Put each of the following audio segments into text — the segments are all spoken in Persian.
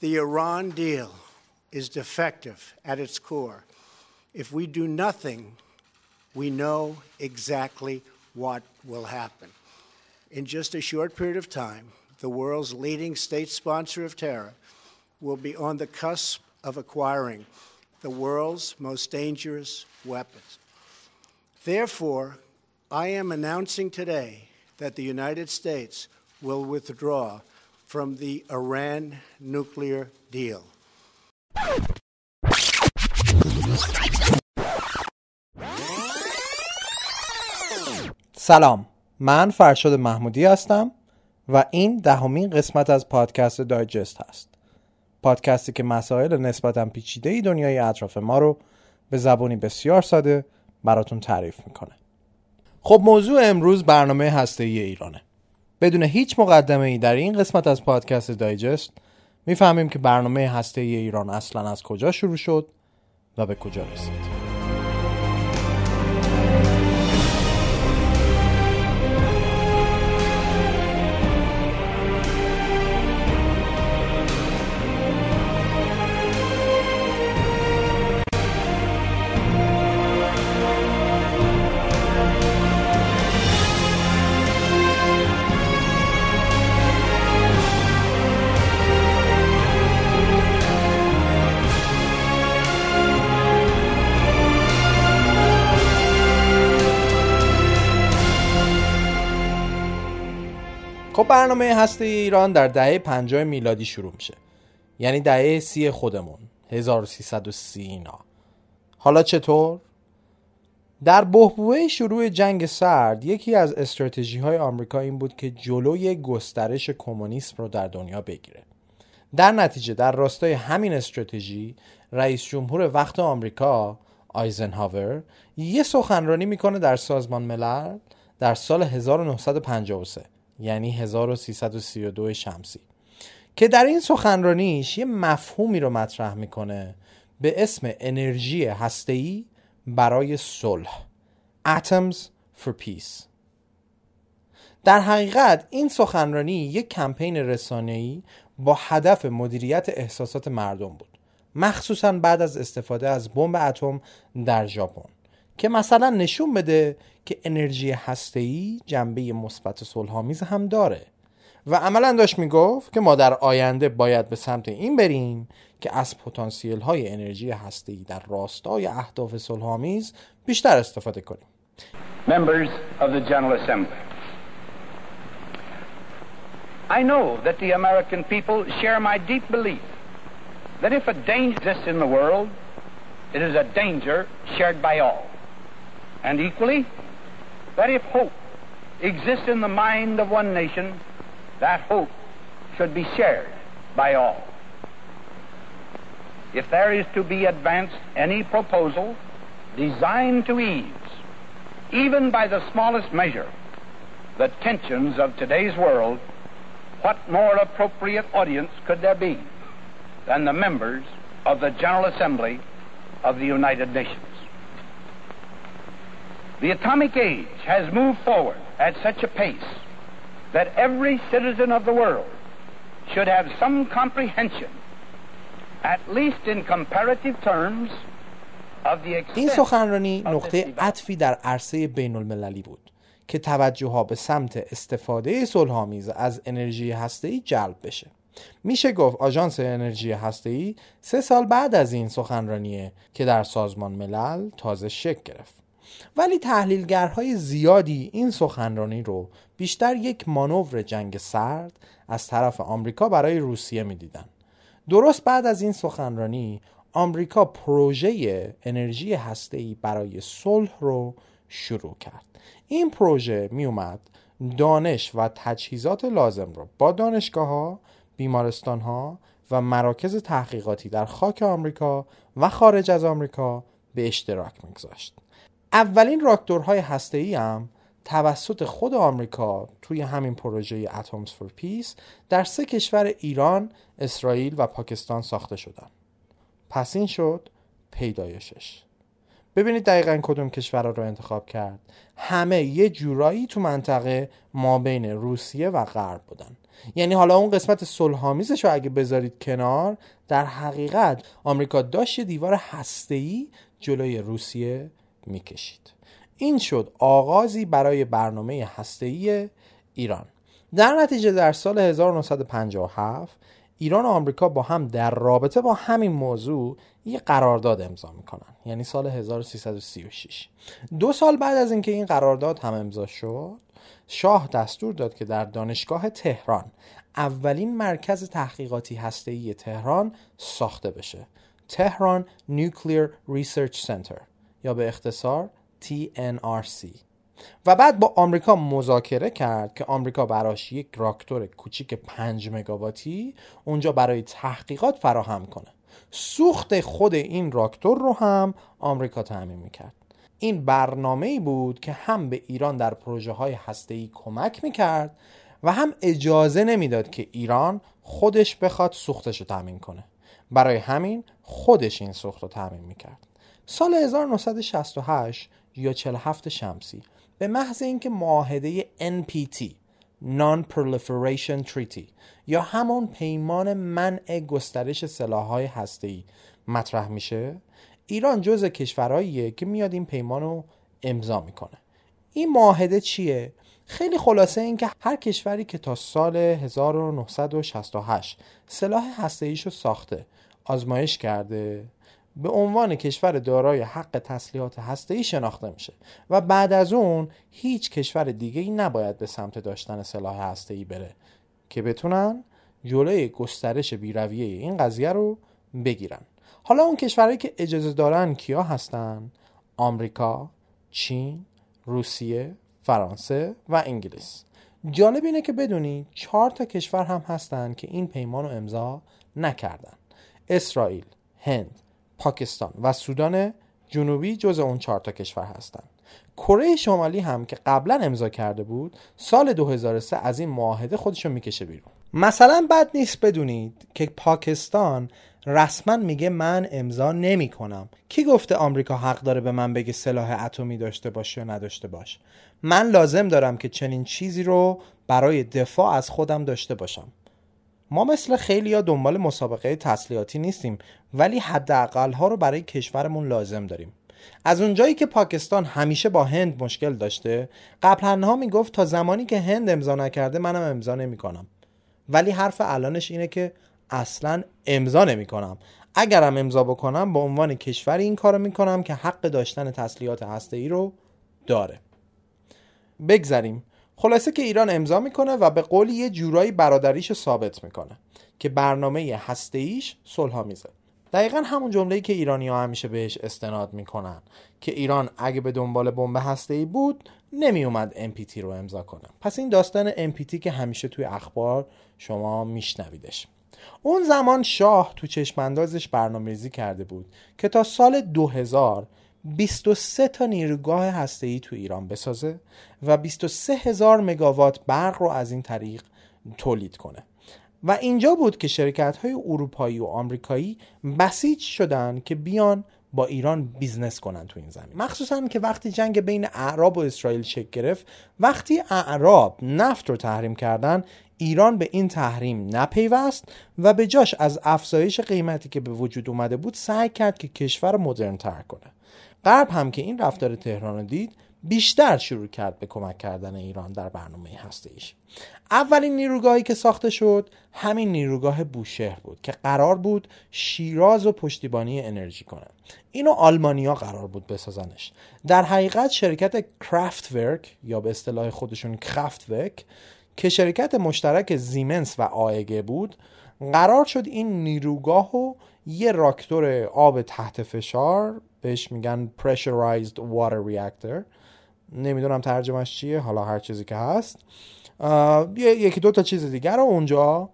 The Iran deal is defective at its core. If we do nothing, we know exactly what will happen. In just a short period of time, the world's leading state sponsor of terror will be on the cusp of acquiring the world's most dangerous weapons. Therefore, I am announcing today that the United States will withdraw from the Iran nuclear deal. سلام. من فرشاد محمودی هستم و این دهمین قسمت از پادکست دایجست هست. پادکستی که مسائل نسبتا پیچیده ای دنیای اطراف ما رو به زبانی بسیار ساده براتون تعریف می‌کنه. خب موضوع امروز برنامه هسته ای ایرانه. بدون هیچ مقدمه ای در این قسمت از پادکست دایجست می‌فهمیم که برنامه هسته ای ایران اصلا از کجا شروع شد و به کجا رسید. خب برنامه هسته ایران در دهه 50 میلادی شروع میشه. یعنی دهه سی خودمون 1330 اینا. حالا چطور؟ در بحبوه شروع جنگ سرد یکی از استراتژی های آمریکا این بود که جلوی گسترش کمونیسم رو در دنیا بگیره. در نتیجه در راستای همین استراتژی رئیس جمهور وقت آمریکا آیزنهاور یه سخنرانی می‌کنه در سازمان ملل در سال 1953 یعنی 1332 شمسی. که در این سخنرانیش یه مفهومی رو مطرح می‌کنه به اسم انرژی هسته‌ای برای صلح. Atoms for Peace. در حقیقت این سخنرانی یک کمپین رسانه‌ای با هدف مدیریت احساسات مردم بود. مخصوصا بعد از استفاده از بمب اتم در ژاپن. که مثلا نشون بده که انرژی هسته‌ای جنبه مثبت صلحآمیز هم داره و عملا داشت می‌گفت که ما در آینده باید به سمت این بریم که از پتانسیل های انرژی هسته‌ای در راستای اهداف صلحآمیز بیشتر استفاده کنیم. Members of the General Assembly. I know that the American people share my deep belief that if a danger exists in the world, it is a danger shared by all. And equally, that if hope exists in the mind of one nation, that hope should be shared by all. If there is to be advanced any proposal designed to ease, even by the smallest measure, the tensions of today's world, what more appropriate audience could there be than the members of the General Assembly of the United Nations? The atomic age has moved forward at such a pace that every citizen of the world should have some comprehension, at least in comparative terms, of the این سخنرانی نقطه عطفی در عرصه بین المللی بود که توجه ها به سمت استفاده صلحآمیز از انرژی هسته‌ای جلب بشه. میشه گفت آژانس انرژی هسته‌ای سه سال بعد از این سخنرانیه که در سازمان ملل تازه شکل گرفت. ولی تحلیلگرهای زیادی این سخنرانی رو بیشتر یک مانور جنگ سرد از طرف آمریکا برای روسیه می‌دیدن. درست بعد از این سخنرانی آمریکا پروژه انرژی هسته‌ای برای صلح رو شروع کرد. این پروژه می اومد دانش و تجهیزات لازم رو با دانشگاه ها، بیمارستان ها و مراکز تحقیقاتی در خاک آمریکا و خارج از آمریکا به اشتراک میگذاشت. اولین راکتورهای هسته‌ای هم توسط خود آمریکا توی همین پروژه اتمز فور پیس در سه کشور ایران، اسرائیل و پاکستان ساخته شدن. پس این شد پیدایشش. ببینید دقیقا کدوم کشورها رو انتخاب کرد همه یه جورایی تو منطقه ما بین روسیه و غرب بودن یعنی حالا اون قسمت صلحآمیزش رو اگه بذارید کنار در حقیقت آمریکا داشت دیوار هسته‌ای جلوی روسیه می‌کشید. این شد آغازی برای برنامه هسته‌ای ایران. در نتیجه در سال 1957 ایران و آمریکا با هم در رابطه با همین موضوع یه قرارداد امضا می‌کنن یعنی سال 1336 دو سال بعد از اینکه این قرارداد هم امضا شد شاه دستور داد که در دانشگاه تهران اولین مرکز تحقیقاتی هسته‌ای تهران ساخته بشه. تهران Nuclear Research Center. یا به اختصار TNRC و بعد با آمریکا مذاکره کرد که آمریکا براش یک راکتور کوچیک 5 مگاواتی اونجا برای تحقیقات فراهم کنه. سوخت خود این راکتور رو هم آمریکا تعمین می‌کرد. این برنامه ای بود که هم به ایران در پروژه های هسته‌ای کمک می‌کرد و هم اجازه نمی‌داد که ایران خودش بخواد سوختش رو تامین کنه. برای همین خودش این سوخت رو تامین می‌کرد. سال 1968 یا 47 شمسی به محض اینکه معاهده NPT Non-Proliferation Treaty یا همون پیمان منع گسترش سلاح‌های هسته‌ای مطرح میشه ایران جز کشورهاییه که میاد این پیمان رو امضا می‌کنه. این معاهده چیه؟ خیلی خلاصه این که هر کشوری که تا سال 1968 سلاح هسته‌ایش رو ساخته آزمایش کرده به عنوان کشور دارای حق تسلیحات هسته‌ای شناخته میشه و بعد از اون هیچ کشور دیگه ای نباید به سمت داشتن سلاح هسته‌ای بره که بتونن جلوی گسترش بیرویه این قضیه رو بگیرن. حالا اون کشورهایی که اجازه دارن کیا هستن؟ آمریکا چین روسیه فرانسه و انگلیس. جالب اینه که بدونی چهار تا کشور هم هستن که این پیمان رو امضا نکردن. اسرائیل هند پاکستان و سودان جنوبی جز اون چهار تا کشور هستند. کره شمالی هم که قبلا امضا کرده بود سال 2003 از این معاهده خودشو می‌کشه بیرون. مثلا بد نیست بدونید که پاکستان رسما میگه من امضا نمی کنم کی گفته آمریکا حق داره به من بگه سلاح اتمی داشته باشه یا نداشته باش؟ من لازم دارم که چنین چیزی رو برای دفاع از خودم داشته باشم. ما مثل خیلی ها دنبال مسابقه تسلیحاتی نیستیم ولی حداقل ها رو برای کشورمون لازم داریم. از اونجایی که پاکستان همیشه با هند مشکل داشته قبلا می‌گفت تا زمانی که هند امضا نکرده منم امضا نمی‌کنم. ولی حرف الانش اینه که اصلا امضا نمی‌کنم. اگرم امضا بکنم به عنوان کشوری این کارو می‌کنم که حق داشتن تسلیحات هسته ای رو داره. بگذریم. خلاصه که ایران امضا می‌کنه و به قول یه جورایی برادریش ثابت می‌کنه که برنامه هسته ایش میزه دقیقا همون جمله‌ای که ایرانی ها همیشه بهش استناد می‌کنن که ایران اگه به دنبال بمب هسته ای بود نمی اومد MPT رو امضا کنه. پس این داستان MPT که همیشه توی اخبار شما میشنویدش. اون زمان شاه تو چشماندازش برنامه ریزی کرده بود که تا سال 2000 23 تا نیروگاه هسته‌ای تو ایران بسازه و 23 هزار مگاوات برق رو از این طریق تولید کنه. و اینجا بود که شرکت های اروپایی و آمریکایی بسیج شدن که بیان با ایران business کنن تو این زمینه. مخصوصا که وقتی جنگ بین اعراب و اسرائیل شکل گرفت وقتی اعراب نفت رو تحریم کردن ایران به این تحریم نپیوست و به جاش از افزایش قیمتی که به وجود اومده بود سعی کرد که کشور مدرن تر کنه. غرب هم که این رفتار تهران رو دید بیشتر شروع کرد به کمک کردن ایران در برنامه هسته ایش اولین نیروگاهی که ساخته شد همین نیروگاه بوشهر بود که قرار بود شیراز و پشتیبانی انرژی کنه. اینو آلمانیا قرار بود بسازنش. در حقیقت شرکت کرافت ورک یا به اصطلاح خودشون کرافت ورک که شرکت مشترک زیمنس و آیگه بود قرار شد این نیروگاه و یه راکتور آب تحت فشار بهش میگن pressurized water reactor. نمی‌دونم ترجمهش چیه حالا هر چیزی که هست. یکی دو تا چیز دیگر رو اونجا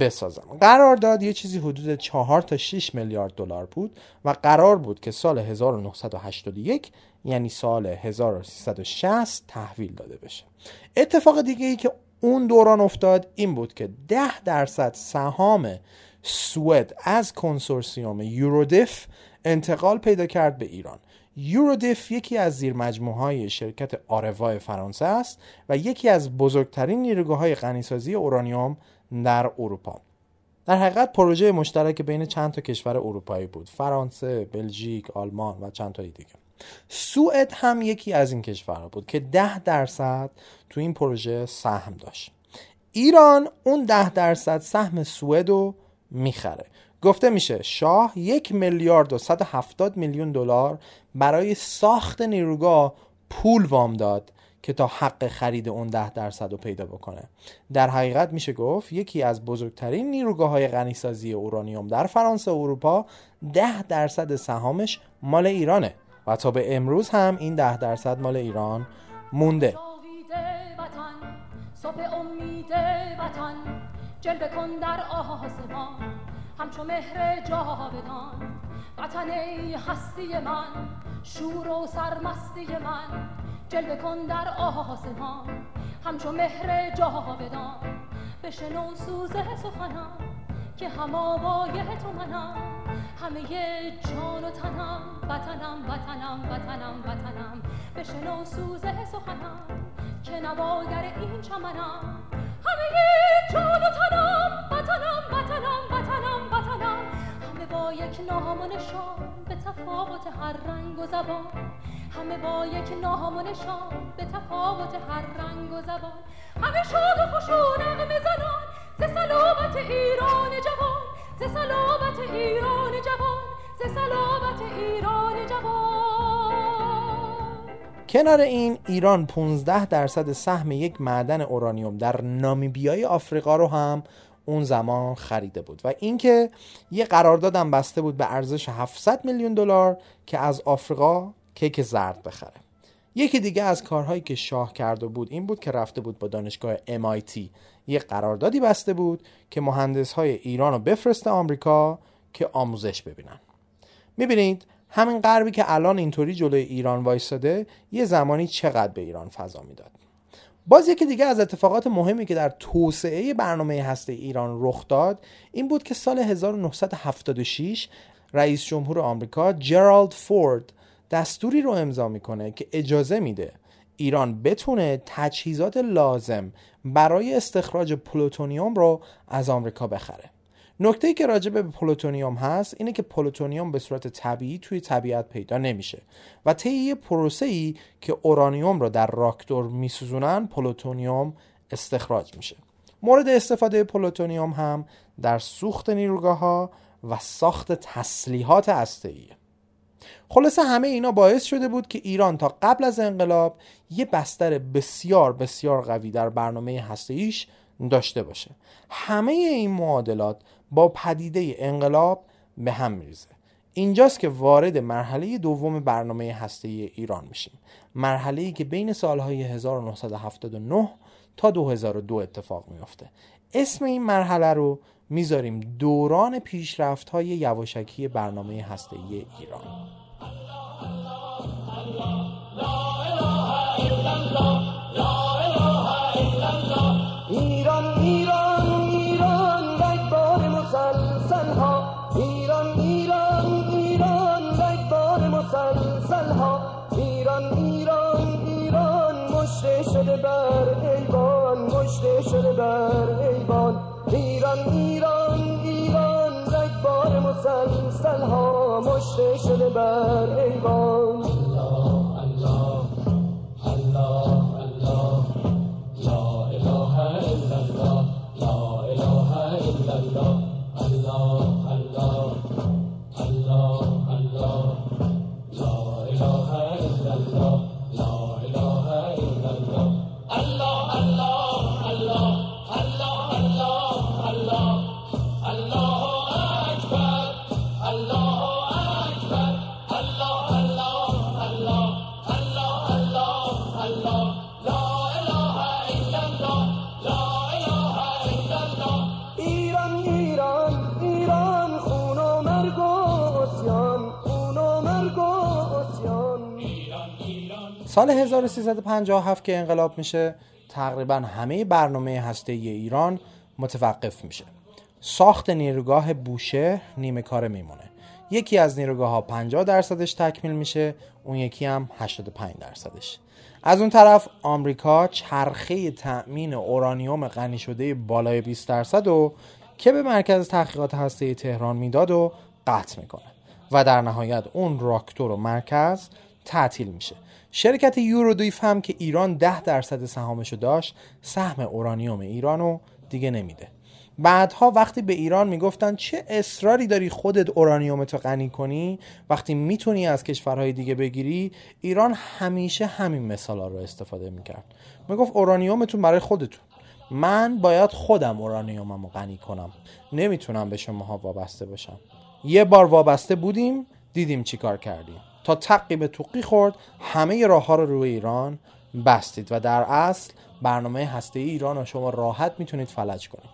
بسازن قرار داد یه چیزی حدود 4 تا 6 میلیارد دلار بود و قرار بود که سال 1981 یعنی سال 1360 تحویل داده بشه. اتفاق دیگه ای که اون دوران افتاد این بود که 10 درصد سهام سوئد از کنسورسیوم یورودف انتقال پیدا کرد به ایران. یورودف یکی از زیر های شرکت آروا فرانسه است و یکی از بزرگترین نیروگاه های غنیسازی اورانیوم در اروپا. در حقیقت پروژه مشترک بین چند تا کشور اروپایی بود. فرانسه، بلژیک، آلمان و چند تا دیگه. سوئد هم یکی از این کشورها بود که ده درصد تو این پروژه سهم داشت. ایران اون ده درصد سهم سوئد رو می‌خره. گفته میشه شاه یک میلیارد و 170 میلیون دلار برای ساخت نیروگاه پول وام داد که تا حق خرید اون ده درصد رو پیدا بکنه. در حقیقت میشه گفت یکی از بزرگترین نیروگاه های غنیسازی اورانیوم در فرانسه و اروپا ده درصد سهامش مال ایرانه و تا به امروز هم این ده درصد مال ایران مونده. جلوه کن در آسمان. همچو مهر جاودان وطن هستی من شور و سرمستی من. جلوه کن در آسمان همچو مهر جاودان. بشنو سوز سخنم که هم آوای تو منم همه جان و تنم وطنم وطنم وطنم وطنم. بشنو سوز سخنم که نواگر این چمنم. همه جان و تنم وطنم وطنم وطنم وطنم. همه با یک نام و نشان به تفاوت هر رنگ و زبان. همه با یک نام و نشان به تفاوت هر رنگ و زبان. سلامت ایران جوان ز سلامت جوان. کنار این ایران 15 درصد سهم یک معدن اورانیوم در نامیبیای آفریقا رو هم اون زمان خریده بود و اینکه یه قراردادم بسته بود به ارزش 700 میلیون دلار که از آفریقا کیک زرد بخره. یکی دیگه از کارهایی که شاه کرده بود این بود که رفته بود با دانشگاه MIT یه قراردادی بسته بود که مهندس های ایران رو بفرسته آمریکا که آموزش ببینن. می‌بینید همین غربی که الان اینطوری جلوی ایران وایستاده یه زمانی چقدر به ایران فضا می‌داد. باز یکی دیگه از اتفاقات مهمی که در توسعه برنامه هسته ایران رخ داد این بود که سال 1976 رئیس جمهور آمریکا جرالد فورد دستوری رو امضا می‌کنه که اجازه میده ایران بتونه تجهیزات لازم برای استخراج پلوتونیوم رو از آمریکا بخره. نکته که راجع به پلوتونیوم هست اینه که پلوتونیوم به صورت طبیعی توی طبیعت پیدا نمیشه و طی یه پروسه ای که اورانیوم رو در راکتور میسوزونن پلوتونیوم استخراج میشه. مورد استفاده پلوتونیوم هم در سوخت نیروگاه ها و ساخت تسلیحات هسته‌ایه. خلاصه همه اینا باعث شده بود که ایران تا قبل از انقلاب یه بستر بسیار بسیار قوی در برنامه هسته‌ایش داشته باشه. همه این معادلات با پدیده انقلاب به هم میریزه. اینجاست که وارد مرحله دوم برنامه هسته ایران میشیم. مرحله ای که بین سالهای 1979 تا 2002 اتفاق میافته. اسم این مرحله رو می‌ذاریم دوران پیشرفت های یواشکی برنامه هسته ایران. شده بر ایوان سال 1357 که انقلاب میشه تقریبا همه برنامه هسته ایران متوقف میشه. ساخت نیروگاه بوشه نیمه کاره میمونه. یکی از نیروگاه ها 50 درصدش تکمیل میشه اون یکی هم 85 درصدش. از اون طرف آمریکا چرخه تأمین اورانیوم غنی شده بالای 20 درصد و که به مرکز تحقیقات هسته تهران می‌داد و قطع می‌کنه و در نهایت اون راکتور و مرکز تعطیل میشه. شرکت یورودویف هم که ایران 10 درصد سهامشو داشت سهم اورانیوم ایرانو دیگه نمیده. بعدها وقتی به ایران می‌گفتن چه اصراری داری خودت اورانیومتو غنی کنی وقتی می‌تونی از کشورهای دیگه بگیری ایران همیشه همین مثالا رو استفاده می‌کرد. می‌گفت اورانیومتون برای خودتون. من باید خودم اورانیوممو غنی کنم. نمی‌تونم به شماها وابسته باشم. یه بار وابسته بودیم دیدیم چی کار کردیم. تا تقی به توقی خورد همه راه ها رو روی ایران بستید و در اصل برنامه هسته ایران رو شما راحت می‌تونید فلج کنید.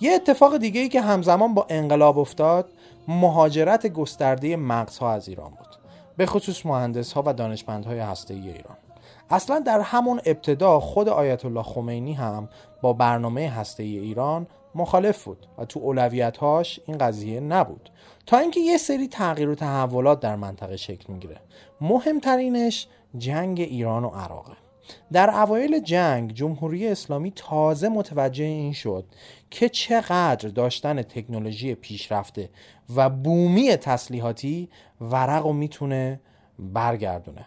یه اتفاق دیگه ای که همزمان با انقلاب افتاد مهاجرت گسترده مغزها از ایران بود. به خصوص مهندس ها و دانشمندهای هسته ای ایران. اصلا در همون ابتدا خود آیت الله خمینی هم با برنامه هسته ای ایران مخالف بود و تو اولویتهاش این قضیه نبود. تا اینکه یه سری تغییر و تحولات در منطقه شکل می‌گیره. مهمترینش جنگ ایران و عراقه. در اوایل جنگ جمهوری اسلامی تازه متوجه این شد که چقدر داشتن تکنولوژی پیشرفته و بومی تسلیحاتی ورق رو می‌تونه برگردونه.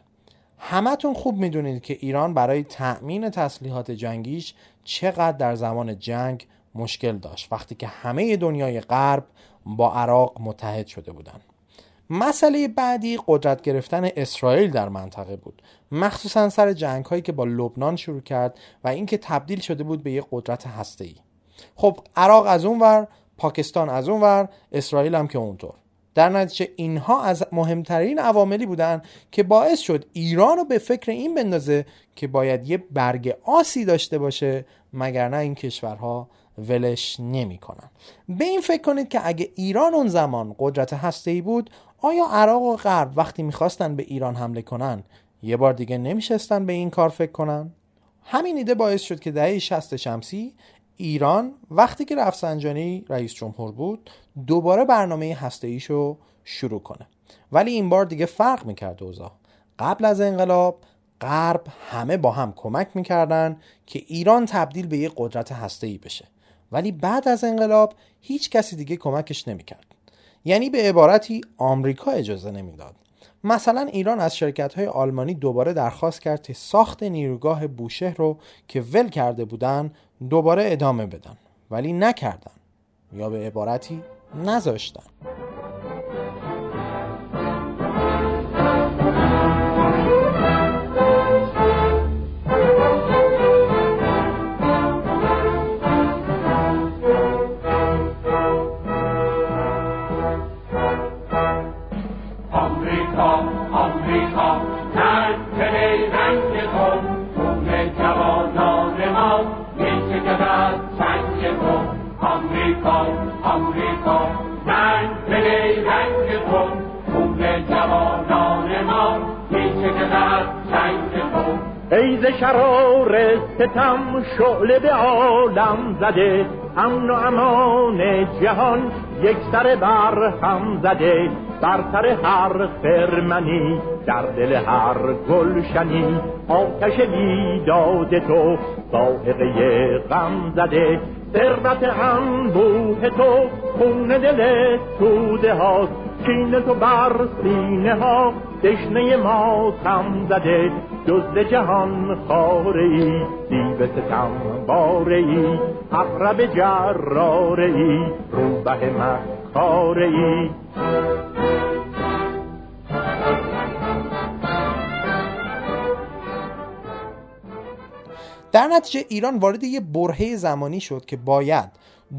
همتون خوب می‌دونید که ایران برای تأمین تسلیحات جنگیش چقدر در زمان جنگ مشکل داشت. وقتی که همه دنیای غرب با عراق متحد شده بودند. مسئله بعدی قدرت گرفتن اسرائیل در منطقه بود. مخصوصا سر جنگ هایی که با لبنان شروع کرد و اینکه تبدیل شده بود به یک قدرت هسته ای خب عراق از اون ور پاکستان از اون ور اسرائیل هم که اونطور. در نتیجه اینها از مهمترین عواملی بودن که باعث شد ایران رو به فکر این بندازه که باید یه برگ آسی داشته باشه مگر نه این کشورها ولش نمی‌کنن به این فکر کنید که اگه ایران اون زمان قدرت هسته بود آیا عراق و غرب وقتی می‌خواستن به ایران حمله کنن یه بار دیگه نمیشستن به این کار فکر کنن؟ همین ایده باعث شد که دهه 60 شمسی ایران وقتی که رفسنجانی رئیس جمهور بود دوباره برنامه هسته رو شروع کنه. ولی این بار دیگه فرق می‌کرد اوضاع. قبل از انقلاب غرب همه با هم کمک می‌کردن که ایران تبدیل به یک قدرت هسته بشه. ولی بعد از انقلاب هیچ کسی دیگه کمکش نمی‌کرد. یعنی به عبارتی آمریکا اجازه نمی‌داد. مثلا ایران از شرکت های آلمانی دوباره درخواست کرد که ساخت نیروگاه بوشهر رو که ول کرده بودن دوباره ادامه بدن. ولی نکردن. یا به عبارتی نذاشتن. شرار ستم شعله به عالم زده. امن و امان جهان یک سر بر هم زده. بر سر هر خرمنی در دل هر گلشنی. آتش بیداد تو ساحقه غم زده. ثروت انبوه تو خون دل توده هاست کین تو بر سینه ها دشنه ما تم زده جز جهان خاره ای دیو ستم باره ای اقرب جراره ای روبه مکاره ای. در نتیجه ایران وارد یه برهه زمانی شد که باید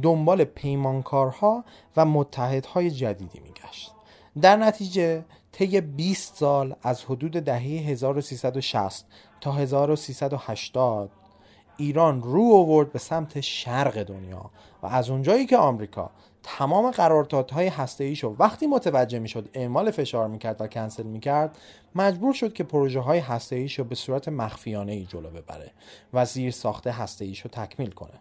دنبال پیمانکارها و متحدهای جدیدی میگشت. در نتیجه طی 20 سال از حدود دهه 1360 تا 1380 ایران رو آورد به سمت شرق دنیا و از اونجایی که آمریکا تمام قراردادهای هسته ایشو وقتی متوجه می‌شد اعمال فشار می‌کرد و کنسل می‌کرد مجبور شد که پروژه های هسته ایشو به صورت مخفیانه ای جلو ببره و زیر ساخته هسته ایشو تکمیل کنه.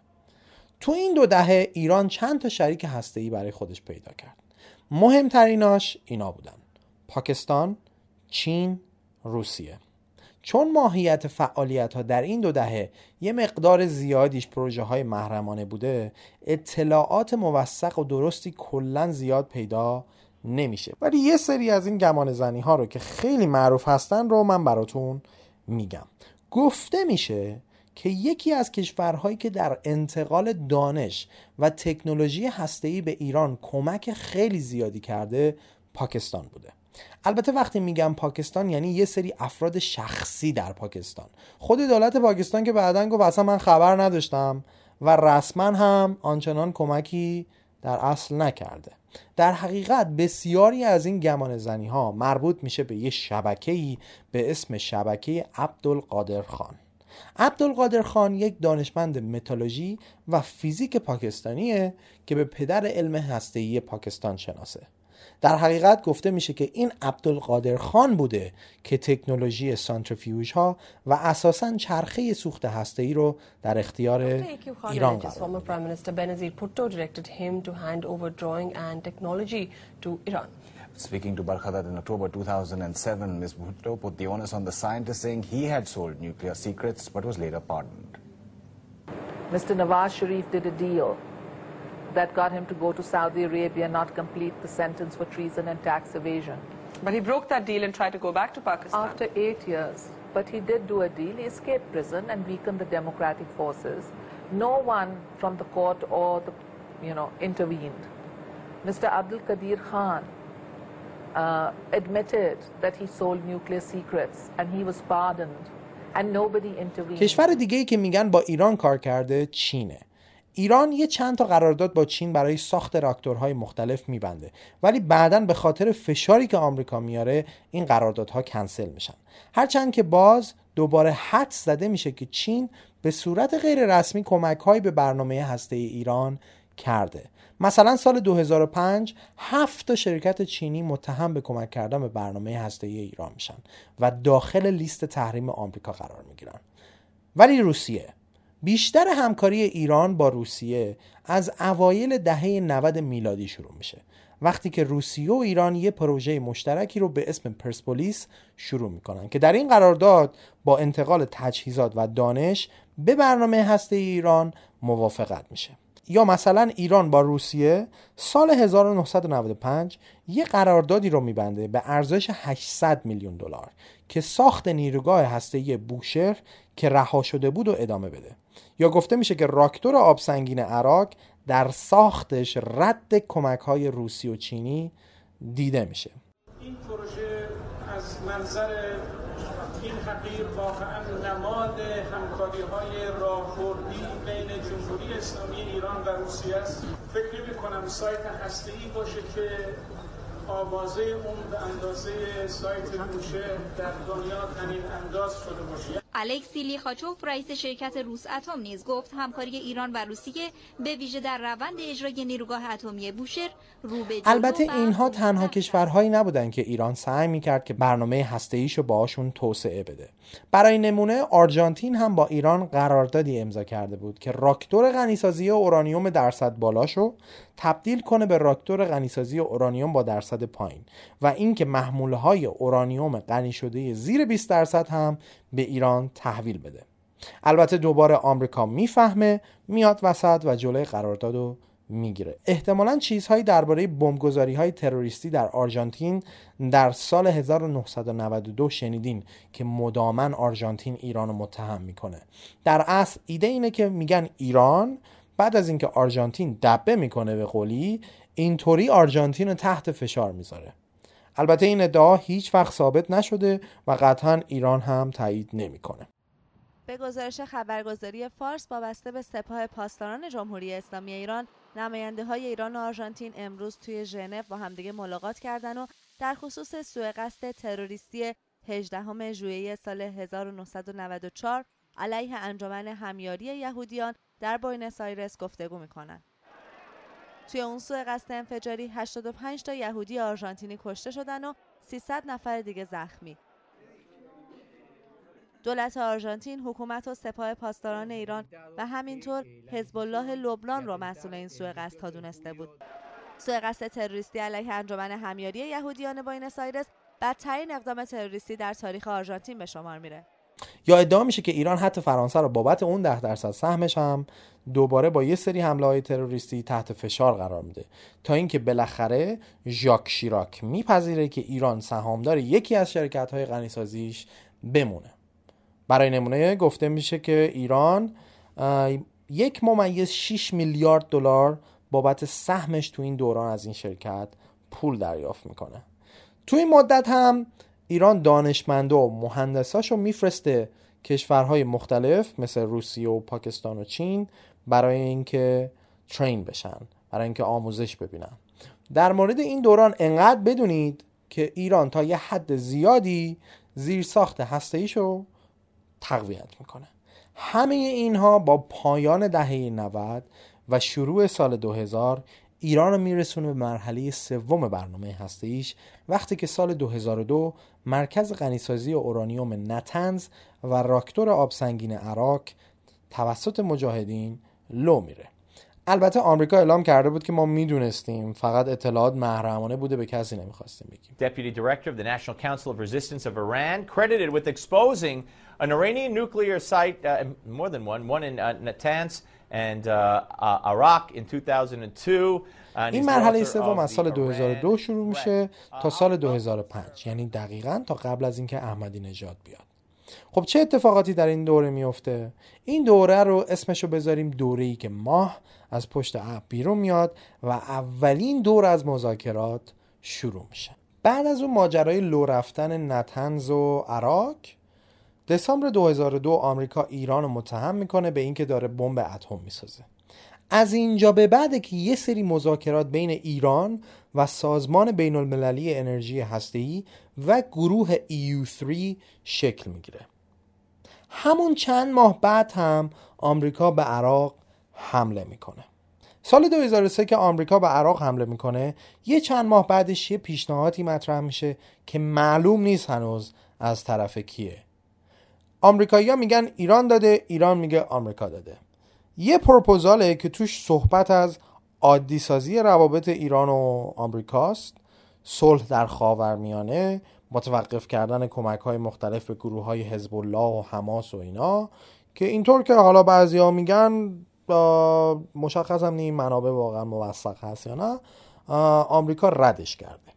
تو این دو دهه ایران چند تا شریک هسته‌ای برای خودش پیدا کرد. مهمتریناش اینا بودن. پاکستان، چین، روسیه. چون ماهیت فعالیت ها در این دو دهه یه مقدار زیادیش پروژه های محرمانه بوده اطلاعات موثق و درستی کلا زیاد پیدا نمیشه. ولی یه سری از این گمان زنی ها رو که خیلی معروف هستن رو من براتون میگم. گفته میشه که یکی از کشورهایی که در انتقال دانش و تکنولوژی هسته‌ای به ایران کمک خیلی زیادی کرده پاکستان بوده. البته وقتی میگم پاکستان یعنی یه سری افراد شخصی در پاکستان. خود دولت پاکستان که بعدا گفت اصلا من خبر نداشتم و رسما هم آنچنان کمکی در اصل نکرده. در حقیقت بسیاری از این گمان زنی ها مربوط میشه به یه شبکه‌ای به اسم شبکه عبدالقادر خان. عبدالقادر خان یک دانشمند متالوژی و فیزیک پاکستانیه که به پدر علم هسته‌ای پاکستان شناسه. در حقیقت گفته میشه که این عبدالقادر خان بوده که تکنولوژی سانتریفیوژ ها و اساسا چرخه سوخت هسته ای رو در اختیار ایران قرار Speaking to Barkhadat in October 2007, Ms. Bhutto put the onus on the scientist saying he had sold nuclear secrets but was later pardoned. Mr. Nawaz Sharif did a deal that got him to go to Saudi Arabia and not complete the sentence for treason and tax evasion. But he broke that deal and tried to go back to Pakistan. After eight years. But he did do a deal. He escaped prison and weakened the democratic forces. No one from the court or the, you know, intervened. Mr. Abdul Qadir Khan uh, admitted that he sold nuclear secrets and he was pardoned and nobody intervened. کشور دیگه ای که میگن با ایران کار کرده چینه. ایران یه چند تا قرارداد با چین برای ساخت راکتورهای مختلف میبنده. ولی بعدا به خاطر فشاری که آمریکا میاره این قراردادها کنسل میشن. هرچند که باز دوباره حد زده میشه که چین به صورت غیر رسمی کمک به برنامه هسته ایران کرده. مثلا سال 2005 هفت تا شرکت چینی متهم به کمک کردن به برنامه هسته ایران میشن و داخل لیست تحریم آمریکا قرار می‌گیرن. ولی روسیه بیشتر همکاری ایران با روسیه از اوایل دهه 90 میلادی شروع میشه. وقتی که روسیه و ایران یه پروژه مشترکی رو به اسم پرسپولیس شروع می‌کنن که در این قرارداد با انتقال تجهیزات و دانش به برنامه هسته ایران موافقت میشه. یا مثلا ایران با روسیه سال 1995 یه قراردادی رو میبنده به ارزش 800 میلیون دلار که ساخت نیروگاه هسته‌ای بوشهر که رها شده بود و ادامه بده. یا گفته میشه که راکتور آبسنگین عراق در ساختش رد کمک های روسی و چینی دیده میشه. این پروژه از منظر این حقیر واقعا نماد همکاری های راهبردی بین جمهوری اسلامی ایران و روسیه است. فکر نمی کنم سایت هسته ای باشه که آوازه اون به اندازه سایت بوشه در دنیا تنین انداز شده باشه. الکسی لیخاچوف رئیس شرکت روس اتم نیز گفت همکاری ایران و روسیه به ویژه در روند اجرای نیروگاه اتمی بوشهر رو به البته اینها تنها کشورهایی نبودند که ایران سعی می‌کرد که برنامه هسته‌ایش رو باهاشون توسعه بده. برای نمونه آرژانتین هم با ایران قراردادی امضا کرده بود که راکتور غنیسازی اورانیوم درصد بالاشو تبدیل کنه به راکتور غنیسازی اورانیوم با درصد پایین و اینکه محموله های اورانیوم غنی شده زیر 20 درصد هم به ایران تحویل بده. البته دوباره آمریکا می‌فهمه میاد وسط و جلوی قرارداد رو می‌گیره. احتمالا چیزهایی درباره بمبگذاری های تروریستی در آرژانتین در سال 1992 شنیدین که مدامن آرژانتین ایران رو متهم می‌کنه. در اصل ایده اینه که میگن ایران بعد از اینکه آرژانتین دبه می‌کنه به قولی اینطوری آرژانتین رو تحت فشار می‌ذاره البته این ادعا هیچ وقت ثابت نشده و قطعا ایران هم تایید نمی‌کنه. به گزارش خبرگزاری فارس وابسته به سپاه پاسداران جمهوری اسلامی ایران نماینده های ایران و آرژانتین امروز توی ژنو با همدیگه ملاقات کردن و در خصوص سوء قصد تروریستی 18 ژوئیه سال 1994 علیه انجمن همیاری یهودیان در بوینس آیرس گفتگو می‌کنند. توی اون سوء قصد انفجاری 85 تا یهودی آرژانتینی کشته شدن و 300 نفر دیگه زخمی. دولت آرژانتین حکومت و سپاه پاسداران ایران و همینطور حزب الله لبنان را مسئول این سوء قصدها دونسته بود سوء قصد تروریستی علیه انجمن همیاری یهودیان باینس آیرس بدترین اقدام تروریستی در تاریخ آرژانتین به شمار میره یا ادعا میشه که ایران حتی فرانسه رو بابت اون ده درصد سهمش هم دوباره با یه سری حمله های تروریستی تحت فشار قرار میده. تا اینکه بالاخره ژاک شیراک میپذیره که ایران سهامدار یکی از شرکت های غنیسازیش بمونه. برای نمونه گفته میشه که ایران یک ممیز 6 میلیارد دلار بابت سهمش تو این دوران از این شرکت پول دریافت می‌کنه. تو این مدت هم ایران دانشمنده و مهندساشو میفرسته کشورهای مختلف مثل روسیه و پاکستان و چین برای اینکه ترین بشن برای اینکه آموزش ببینن. در مورد این دوران انقدر بدونید که ایران تا یه حد زیادی زیر ساخت هسته رو تقویت می‌کنه. همه اینها با پایان دهه 90 و شروع سال 2000 ایران رو میرسونه به مرحله سوم برنامه هسته‌ایش. وقتی که سال 2002 مرکز غنیسازی اورانیوم نتنز و راکتور آبسنگین عراق توسط مجاهدین لو میره. البته آمریکا اعلام کرده بود که ما می‌دونستیم فقط اطلاعات محرمانه بوده به کسی نمی‌خواستیم بگیم. Deputy Director of the National Council of Resistance of Iran credited with exposing an Iranian nuclear site uh, more than one one in uh, Natanz and uh, uh, Iraq in 2002 این مرحله سوم از سال 2002 شروع میشه تا سال 2005 یعنی دقیقا تا قبل از اینکه احمدی نژاد بیاد. خب چه اتفاقاتی در این دوره میفته؟ این دوره رو اسمشو بذاریم دوره ای که ماه از پشت ابر بیرون میاد و اولین دور از مذاکرات شروع میشه. بعد از اون ماجرای لو رفتن نتنز و عراق دسامبر 2002 آمریکا ایران رو متهم می‌کنه به اینکه داره بمب اتم می‌سازه. از اینجا به بعد که یه سری مذاکرات بین ایران و سازمان بین المللی انرژی هسته‌ای و گروه EU3 شکل می‌گیره. همون چند ماه بعد هم آمریکا به عراق حمله می‌کنه. سال 2003 که آمریکا به عراق حمله می‌کنه یه چند ماه بعدش یه پیشنهادی مطرح میشه که معلوم نیست هنوز از طرف کیه. آمریکایی‌ها میگن ایران داده ایران میگه آمریکا داده. یه پروپوزاله که توش صحبت از عادی سازی روابط ایران و آمریکاست صلح در خاورمیانه متوقف کردن کمک های مختلف به گروه های حزب الله و حماس و اینا که اینطور که حالا بعضی میگن مشخص هم این منابع واقعا موثق هست یا نه آمریکا ردش کرده.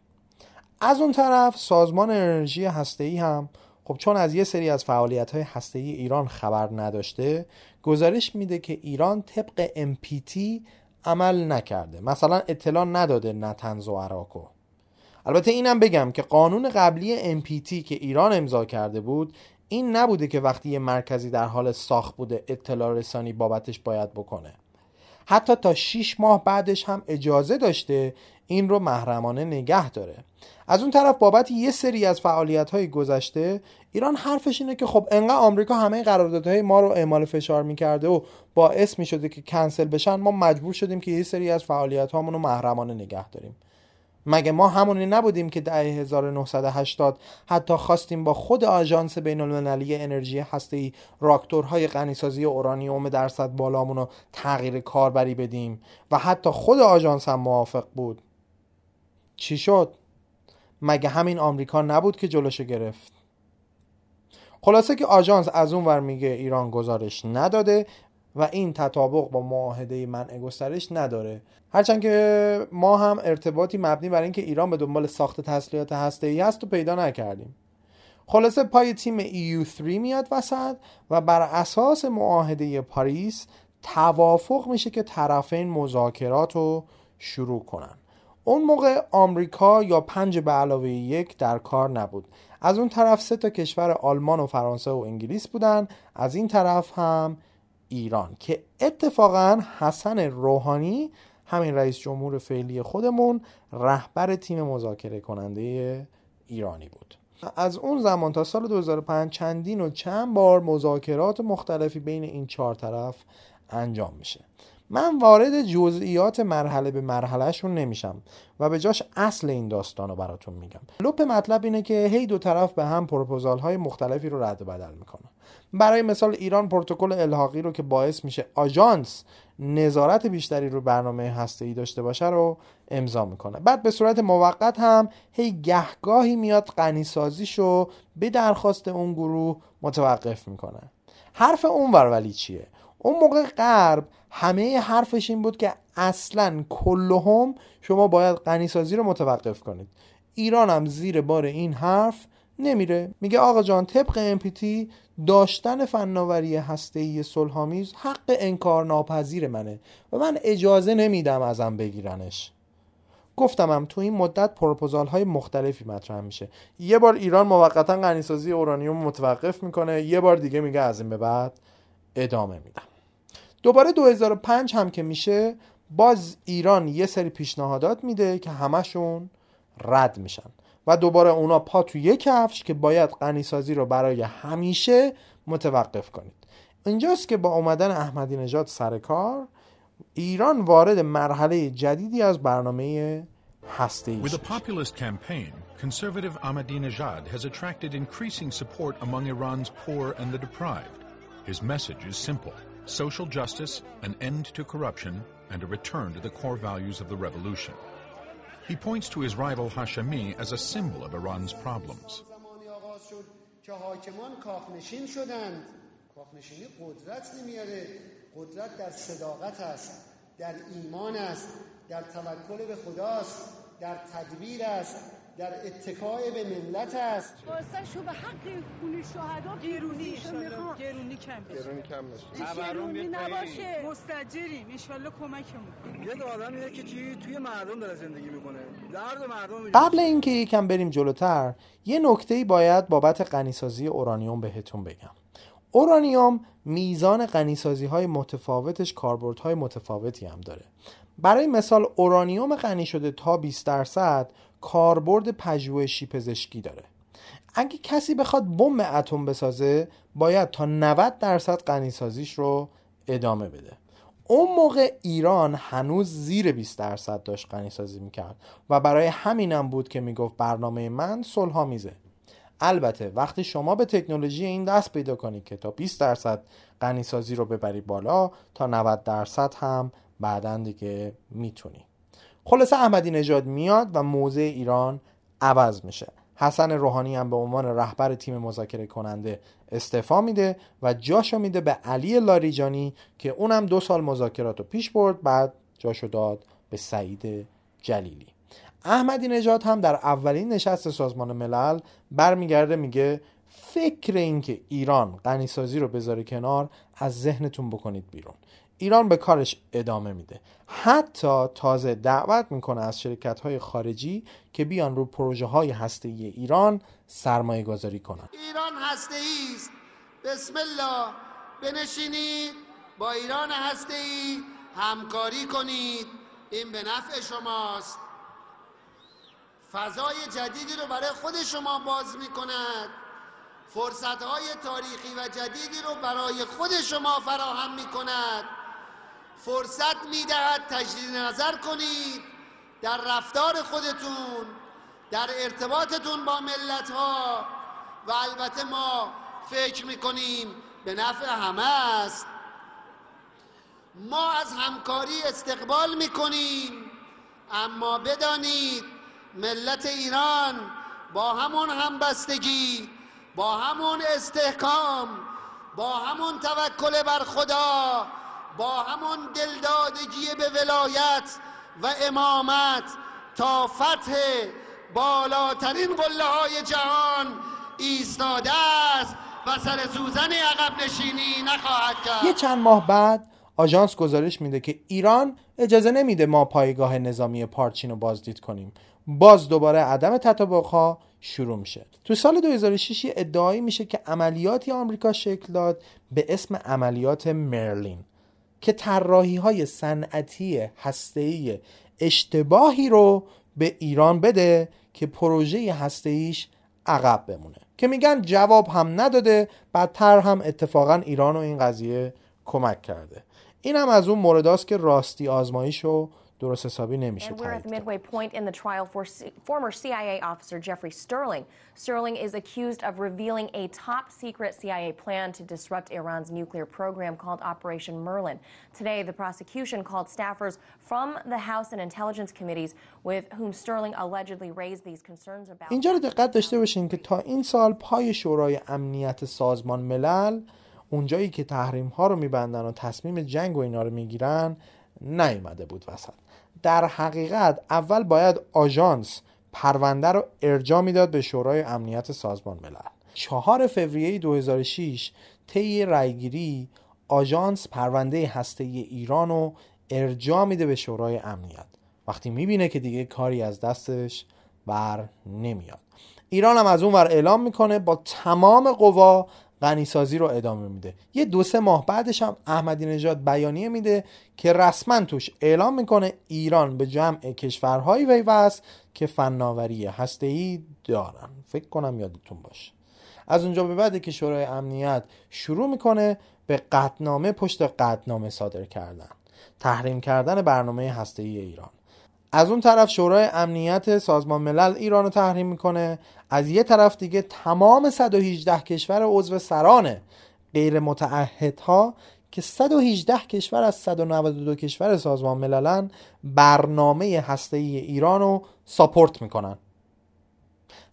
از اون طرف سازمان انرژی هسته‌ای هم خب چون از یه سری از فعالیت های ایران خبر نداشته گزارش میده که ایران طبق MPT عمل نکرده. مثلا اطلاع نداده نتنز و عراقو البته اینم بگم که قانون قبلی MPT که ایران امضا کرده بود این نبوده که وقتی یه مرکزی در حال ساخت بوده اطلاع رسانی بابتش باید بکنه. حتی تا 6 ماه بعدش هم اجازه داشته این رو محرمانه نگه داره. از اون طرف بابت یه سری از فعالیت های گذشته ایران حرفش اینه که خب انقدر آمریکا همه قراردادهای ما رو اعمال فشار می‌کرده و باعث می‌شده که کنسل بشن ما مجبور شدیم که یه سری از فعالیت هامون رو محرمانه نگه داریم. مگه ما همونی نبودیم که دهه 1980 حتی خواستیم با خود آژانس بین المللی انرژی هسته‌ای راکتورهای غنیسازی اورانیوم درصد بالامون رو تغییر کاربری بدیم و حتی خود آژانس هم موافق بود. چی شد؟ مگه همین آمریکا نبود که جلوشو گرفت؟ خلاصه که آژانس از اون ور میگه ایران گزارش نداده و این تطابق با معاهده منع گسترش نداره. هرچند که ما هم ارتباطی مبنی بر اینکه ایران به دنبال ساخت تسلیحات هسته‌ای هست و پیدا نکردیم. خلاصه پای تیم EU3 میاد وسط و بر اساس معاهده پاریس توافق میشه که طرفین مذاکرات رو شروع کنن. اون موقع آمریکا یا پنج به علاوه یک در کار نبود. از اون طرف سه تا کشور آلمان و فرانسه و انگلیس بودن از این طرف هم ایران که اتفاقا حسن روحانی همین رئیس جمهور فعلی خودمون رهبر تیم مذاکره کننده ایرانی بود. از اون زمان تا سال 2005 چندین و چند بار مذاکرات مختلفی بین این چهار طرف انجام میشه. من وارد جزئیات مرحله به مرحلهشون نمیشم و به جاش اصل این داستان رو براتون میگم. لپ مطلب اینه که هی دو طرف به هم پروپوزال های مختلفی رو رد و بدل می‌کنه برای مثال ایران پروتکل الحاقی رو که باعث میشه آژانس نظارت بیشتری رو برنامه هسته‌ای داشته باشه رو امضا می‌کنه. بعد به صورت موقت هم هی گهگاهی میاد غنیسازیشو به درخواست اون گروه متوقف می‌کنه. حرف اون ولی چیه؟ اون موقع غرب همه حرفش این بود که اصلا کلهم شما باید غنیسازی رو متوقف کنید. ایران هم زیر بار این حرف نمیره. میگه آقا جان طبق امپیتی داشتن فناوری هسته‌ای صلحآمیز حق انکار ناپذیر منه و من اجازه نمیدم ازم بگیرنش. گفتمم تو این مدت پروپوزال های مختلفی مطرح میشه. یه بار ایران موقتا غنیسازی اورانیوم متوقف می‌کنه یه بار دیگه میگه از این به بعد ادامه میدم. دوباره 2005 هم که میشه باز ایران یه سری پیشنهادات میده که همشون رد میشن. و دوباره اونا پا تو یک کفش که باید غنیسازی رو برای همیشه متوقف کنید. اینجاست که با اومدن احمدی نژاد سر کار ایران وارد مرحله جدیدی از برنامه هسته With a populist campaign, conservative Ahmadinejad has attracted increasing support among Iran's poor and the deprived. His message is simple. social justice, an end to corruption, and a return to the core values of the revolution. He points to his rival Hashemi as a symbol of Iran's problems. قدرت در صداقت است در ایمان است در توکل به خداست در تدبیر است در اتکای به ملت است. شو به حق خون شهدا گرونی گرونی کم بشه. گرونی کم بشه. گرونی نباشه. مستجریم. ان کمکمون یه آدمیه که چی؟ توی مردم داره زندگی می‌کنه. درد مردم قبل اینکه یکم بریم جلوتر یه نکته‌ای باید بابت غنیسازی اورانیوم بهتون بگم. اورانیوم میزان غنیسازی های متفاوتش کاربردهای متفاوتی هم داره. برای مثال اورانیوم غنی شده تا 20 درصد کاربرد پژوهشی پزشکی داره. اگه کسی بخواد بمب اتم بسازه باید تا 90 درصد غنیسازیش رو ادامه بده. اون موقع ایران هنوز زیر 20 درصد داشت غنیسازی می‌کرد و برای همینم بود که می‌گفت برنامه من صلح میزه. البته وقتی شما به تکنولوژی این دست پیدا کنید که تا 20 درصد غنیسازی رو ببری بالا تا 90 درصد هم بعدا دیگه می‌تونی. خلاصه احمدی نژاد میاد و موضع ایران عوض میشه. حسن روحانی هم به عنوان رهبر تیم مذاکره کننده استعفا میده و جاشو میده به علی لاریجانی که اونم دو سال مذاکرات رو پیش برد بعد جاشو داد به سعید جلیلی. احمدی نژاد هم در اولین نشست سازمان ملل برمیگرده میگه فکر اینکه ایران غنیسازی رو بذاره کنار از ذهنتون بکنید بیرون. ایران به کارش ادامه میده. حتی تازه دعوت می‌کنه از شرکت های خارجی که بیان رو پروژه های هسته ای ایران سرمایه گذاری کنن. ایران هسته است. بسم الله. بنشینید. با ایران هسته ای همکاری کنید. این به نفع شماست. فضای جدیدی رو برای خود شما باز می کند فرصت های تاریخی و جدیدی رو برای خود شما فراهم می کند فرصت می دهد تجدید نظر کنید. در رفتار خودتون در ارتباطتون با ملت ها و البته ما فکر می کنیم به نفع همه است. ما از همکاری استقبال می کنیم اما بدانید ملت ایران با همون همبستگی با همون استحکام با همون توکل بر خدا با همون دلدادگی به ولایت و امامت تا فتح بالاترین قله های جهان ایستاده است و سر سوزن عقب نشینی نخواهد کرد. یه چند ماه بعد آژانس گزارش میده که ایران اجازه نمیده ما پایگاه نظامی پارچین رو بازدید کنیم. باز دوباره عدم تطابق ها شروع میشه. تو سال 2006 ادعایی میشه که عملیاتی آمریکا شکل داد به اسم عملیات مرلین. که طراحی های صنعتی هسته‌ای اشتباهی رو به ایران بده که پروژه هسته‌ایش عقب بمونه. که میگن جواب هم نداده بدتر هم اتفاقا ایران و این قضیه کمک کرده. این هم از اون مورداست که راستی آزماییش رو درست حسابی نمیشه And we're at the تایید کرد. midway point in the trial for former CIA officer Jeffrey Sterling. Sterling is accused of revealing a top secret CIA plan to disrupt Iran's nuclear program called Operation Merlin. Today, the prosecution called staffers from the House and Intelligence committees with whom Sterling allegedly raised these concerns about. اینجا رو دقت داشته باشین که تا این سال پای شورای امنیت سازمان ملل اونجایی که تحریم ها رو میبندن و تصمیم جنگ و اینا رو می‌گیرن نیومده بود وسط در حقیقت اول باید آژانس پرونده رو ارجاع می‌داد به شورای امنیت سازمان ملل. چهار فوریه 2006 طی رأیگیری آژانس پرونده هسته ایران رو ارجاع میده به شورای امنیت. وقتی می‌بینه که دیگه کاری از دستش بر نمیاد. ایران هم از اون ور اعلام می‌کنه با تمام قوا غنیسازی رو ادامه میده. یه دو سه ماه بعدش هم احمدی نژاد بیانیه میده که رسما توش اعلام می‌کنه ایران به جمع کشورهایی ویوست که فناوری هسته‌ای دارن. فکر کنم یادتون باشه. از اونجا به بعد که شورای امنیت شروع می‌کنه به قطنامه پشت قطنامه صادر کردن. تحریم کردن برنامه هسته‌ای ایران. از اون طرف شورای امنیت سازمان ملل ایران رو تحریم می‌کنه. از یه طرف دیگه تمام 118 کشور عضو سران غیر متعهدها که 118 کشور از 192 کشور سازمان مللن برنامه هسته‌ای ایران رو ساپورت می‌کنن.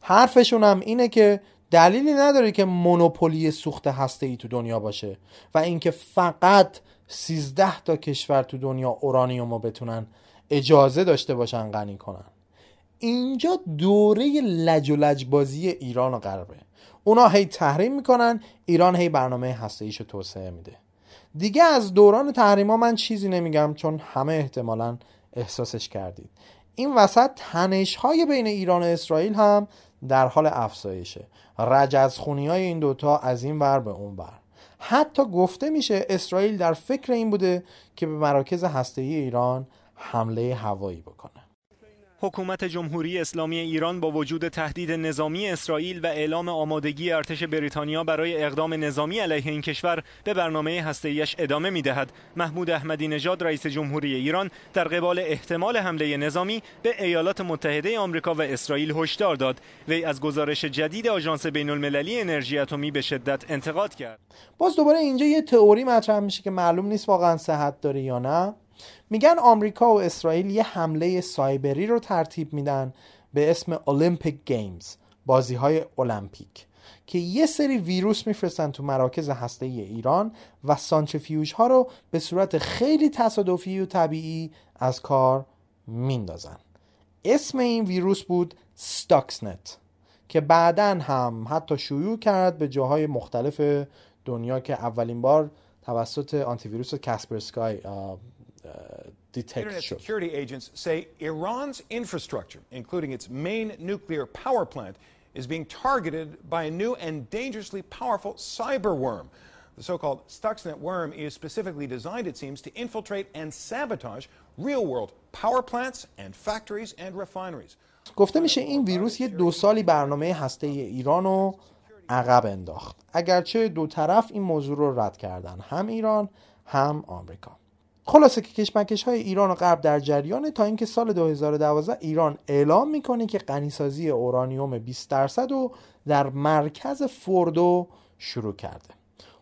حرفشون هم اینه که دلیلی نداره که مونوپولی سوخت هسته تو دنیا باشه و اینکه فقط 13 تا کشور تو دنیا اورانیوم رو بتونن اجازه داشته باشن غنی کنن. اینجا دوره لج و لجبازی ایران و غربه. اونا هی تحریم می‌کنن ایران هی برنامه هسته رو توسعه میده. دیگه از دوران تحریم ها من چیزی نمیگم چون همه احتمالا احساسش کردید. این وسط تنش های بین ایران و اسرائیل هم در حال افزایشه. رجزخونی های این دوتا از این ور به اون ور. حتی گفته میشه اسرائیل در فکر این بوده که به مراکز هسته‌ای ایران حمله هوایی بکنه حکومت جمهوری اسلامی ایران با وجود تهدید نظامی اسرائیل و اعلام آمادگی ارتش بریتانیا برای اقدام نظامی علیه این کشور به برنامه هسته‌ایش ادامه می‌دهد. محمود احمدی نژاد رئیس جمهوری ایران در قبال احتمال حمله نظامی به ایالات متحده آمریکا و اسرائیل هشدار داد. وی از گزارش جدید آژانس بین‌المللی انرژی اتمی به شدت انتقاد کرد. باز دوباره اینجا یه تئوری مطرح میشه که معلوم نیست واقعا صحت داره یا نه میگن آمریکا و اسرائیل یه حمله سایبری رو ترتیب میدن به اسم Olympic Games بازی های المپیک که یه سری ویروس میفرستن تو مراکز هسته ایران و سانتریفیوژ ها رو به صورت خیلی تصادفی و طبیعی از کار میندازن. اسم این ویروس بود ستاکسنت که بعدا هم حتی شیوع کرد به جاهای مختلف دنیا که اولین بار توسط آنتی ویروس کاسپرسکای detect Internet شد security agents say Iran's infrastructure, including its main nuclear power plant, is being targeted by a new and dangerously powerful cyber worm. The so called Stuxnet worm is specifically designed, it seems, to infiltrate and sabotage real world power plants and factories and refineries. گفته میشه این ویروس یه دو سالی برنامه هسته ایران رو عقب انداخت اگرچه دو طرف این موضوع رو رد کردن هم ایران هم آمریکا خلاصه که کشمکش های ایران و غرب در جریانه تا اینکه سال 2012 ایران اعلام می‌کنه که غنیسازی اورانیوم 20 درصد رو در مرکز فوردو شروع کرده.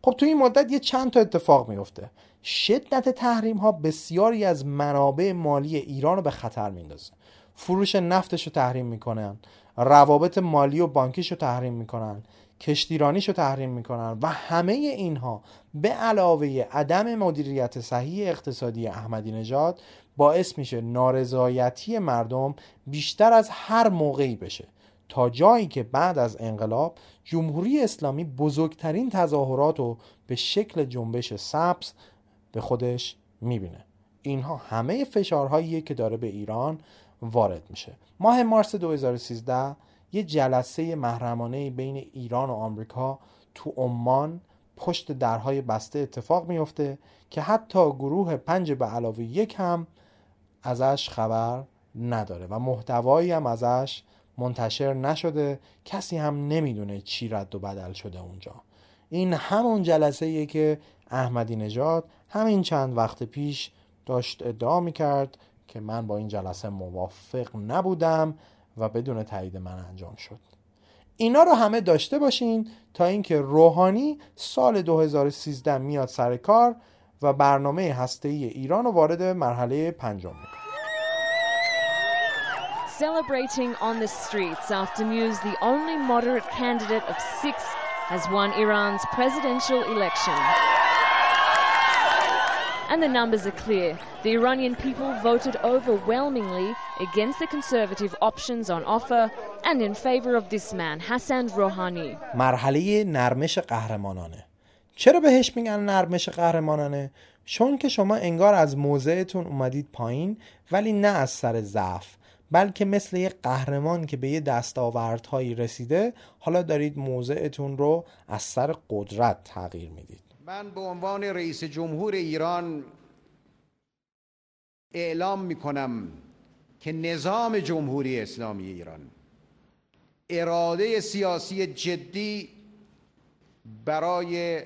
خب تو این مدت یه چند تا اتفاق میفته شدت تحریم ها بسیاری از منابع مالی ایران رو به خطر میندازه. فروش نفتش رو تحریم می‌کنن. روابط مالی و بانکیش رو تحریم می‌کنن. کشتیرانیش رو تحریم می‌کنن و همه اینها به علاوه عدم مدیریت صحیح اقتصادی احمدی نژاد باعث میشه نارضایتی مردم بیشتر از هر موقعی بشه. تا جایی که بعد از انقلاب جمهوری اسلامی بزرگترین تظاهرات رو به شکل جنبش سبز به خودش می‌بینه. اینها همه فشارهاییه که داره به ایران وارد میشه. ماه مارس 2013 یه جلسه محرمانه بین ایران و آمریکا تو عمان پشت درهای بسته اتفاق میفته که حتی گروه پنج به علاوه یک هم ازش خبر نداره و محتوایی هم ازش منتشر نشده. کسی هم نمی‌دونه چی رد و بدل شده اونجا. این همون جلسه ایه که احمدی نژاد همین چند وقت پیش داشت ادعا می‌کرد که من با این جلسه موافق نبودم. و بدون تایید من انجام شد اینا رو همه داشته باشین تا اینکه روحانی سال 2013 میاد سر کار و برنامه هسته‌ای ایران رو وارد مرحله پنجم می‌کنه Celebrating on the streets after news the only moderate candidate of six has won Iran's presidential election. And the numbers are clear. The Iranian people voted overwhelmingly against the conservative options on offer and in favor of this man, Hassan Rouhani. مرحله نرمش قهرمانانه چرا بهش میگن نرمش قهرمانانه؟ چون که شما انگار از موضعتون اومدید پایین ولی نه از سر ضعف بلکه مثل یک قهرمان که به یه دستاوردهایی رسیده حالا دارید موضعتون رو از سر قدرت تغییر می‌دید من به عنوان رئیس جمهور ایران اعلام می‌کنم که نظام جمهوری اسلامی ایران اراده سیاسی جدی برای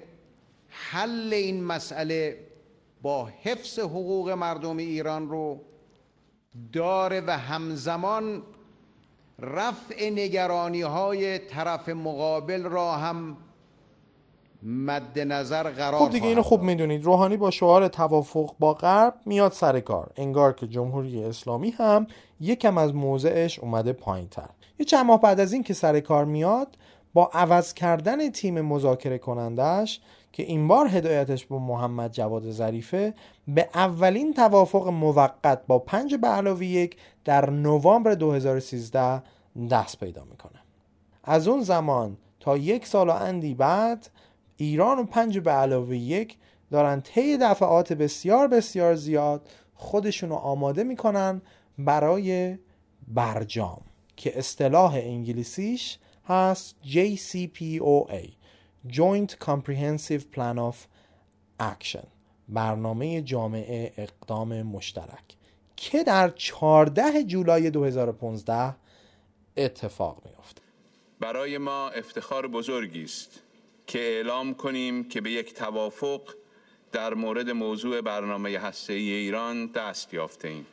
حل این مسئله با حفظ حقوق مردم ایران رو داره و همزمان رفع نگرانی های طرف مقابل را هم مد نظر قرار خب دیگه اینو خوب می‌دونید. روحانی با شعار توافق با غرب میاد سر کار. انگار که جمهوری اسلامی هم یکم از موضعش اومده پایین تر یه چند ماه بعد از این که سر کار میاد با عوض کردن تیم مذاکره کنندش که این بار هدایتش به محمد جواد ظریفه به اولین توافق موقت با پنج به علاوه یک در نوامبر 2013 دست پیدا می‌کنه. از اون زمان تا یک سال و اندی بعد ایران و پنج به علاوه یک دارن طی دفعات بسیار بسیار زیاد خودشون رو آماده می‌کنن برای برجام که اصطلاح انگلیسیش هست JCPOA Joint Comprehensive Plan of Action برنامه جامعه اقدام مشترک که در 14 جولای 2015 اتفاق میافته. برای ما افتخار بزرگی است. که اعلام کنیم که به یک توافق در مورد موضوع برنامه هسته‌ای ایران دست یافته ایم.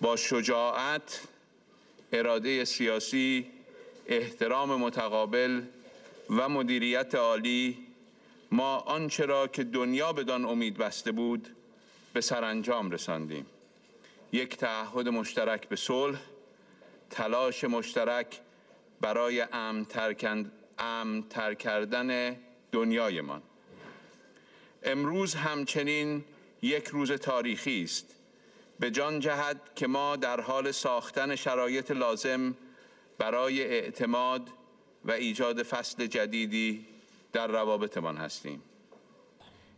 با شجاعت، اراده سیاسی، احترام متقابل و مدیریت عالی ما آنچه را که دنیا بدان امید بسته بود به سرانجام رساندیم یک تعهد مشترک به صلح تلاش مشترک برای امتر کردن دنیایمان. امروز همچنین یک روز تاریخی است. به جان جهت که ما در حال ساختن شرایط لازم برای اعتماد و ایجاد فصل جدیدی در روابطمان هستیم.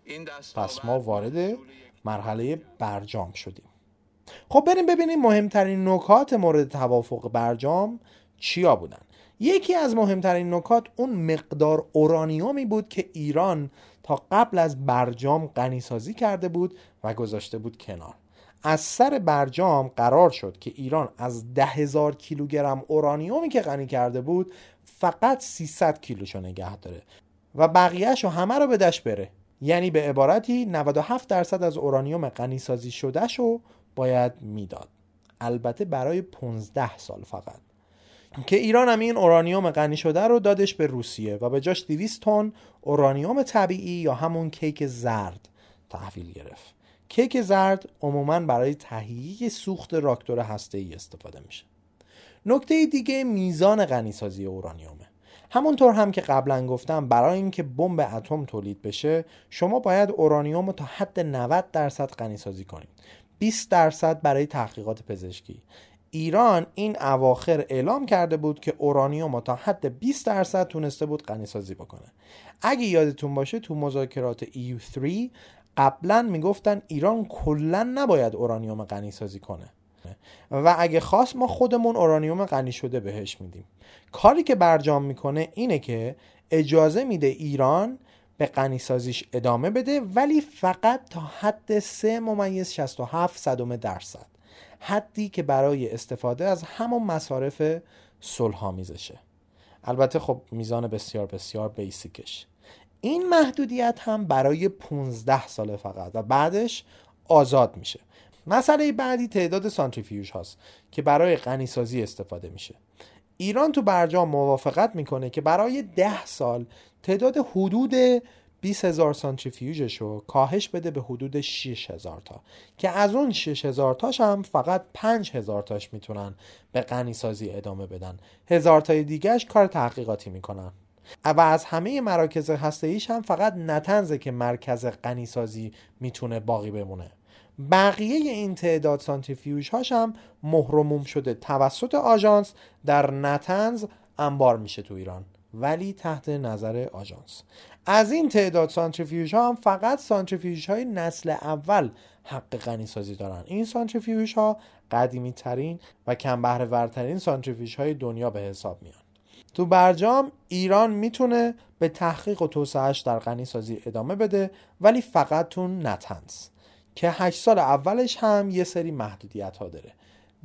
این پس ما وارد مرحله برجام شدیم. خب بریم ببینیم مهمترین نکات مورد توافق برجام چیا بودن. یکی از مهمترین نکات اون مقدار اورانیومی بود که ایران تا قبل از برجام غنیسازی کرده بود و گذاشته بود کنار. از سر برجام قرار شد که ایران از ده هزار کیلوگرم اورانیومی که غنی کرده بود فقط 300 کیلوشو نگه داره و بقیهش رو همه رو به دشت بره. یعنی به عبارتی 97 درصد از اورانیوم غنیسازی شده شو باید می‌داد. البته برای 15 سال فقط. که ایران هم این اورانیوم غنی شده رو دادش به روسیه و به جاش 200 تن اورانیوم طبیعی یا همون کیک زرد تحویل گرفت. کیک زرد عموما برای تهیه سوخت راکتور هسته‌ای استفاده میشه. نکته دیگه میزان غنیسازی اورانیومه. همونطور هم که قبلا گفتم برای اینکه بمب اتم تولید بشه شما باید اورانیوم رو تا حد 90 درصد غنیسازی کنید. 20 درصد برای تحقیقات پزشکی. ایران این اواخر اعلام کرده بود که اورانیوم تا حد 20 درصد تونسته بود غنیسازی بکنه. اگه یادتون باشه تو مذاکرات EU3 قبلا می‌گفتن ایران کلا نباید اورانیوم غنی سازی کنه. و اگه خواست ما خودمون اورانیوم غنی شده بهش میدیم. کاری که برجام می‌کنه اینه که اجازه میده ایران به غنی سازیش ادامه بده ولی فقط تا حد 3 ممیز 67 صدم درصد. حدی که برای استفاده از همون مصارف صلحآمیزشه. البته خب میزان بسیار بسیار بیسیکش. این محدودیت هم برای 15 ساله فقط و بعدش آزاد میشه. مسئله بعدی تعداد سانتریفیوژ هاست که برای غنیسازی استفاده میشه. ایران تو برجام موافقت می‌کنه که برای ده سال تعداد حدود 20 هزار سانتریفیوژش رو کاهش بده به حدود 6 هزار تا. که از اون 6 هزار تاش هم فقط 5 هزار تاش می‌تونن به غنیسازی ادامه بدن. هزار تای دیگهش کار تحقیقاتی می‌کنن. و از همه مراکز هسته‌ایش هم فقط نتنزه که مرکز غنیسازی می‌تونه باقی بمونه. بقیه این تعداد سانتریفیوژ هاش هم مهرموم شده توسط آژانس در نتنز انبار میشه تو ایران. ولی تحت نظر آژانس. از این تعداد سانتریفیوژ ها هم فقط سانتریفیوژ های نسل اول حق غنی سازی دارن. این سانتریفیوژ ها قدیمی ترین و کم بهره ورترین سانتریفیوژ های دنیا به حساب میان. تو برجام ایران می‌تونه به تحقیق و توسعهش در غنی سازی ادامه بده ولی فقط تو نتنز که هشت سال اولش هم یه سری محدودیت ها داره.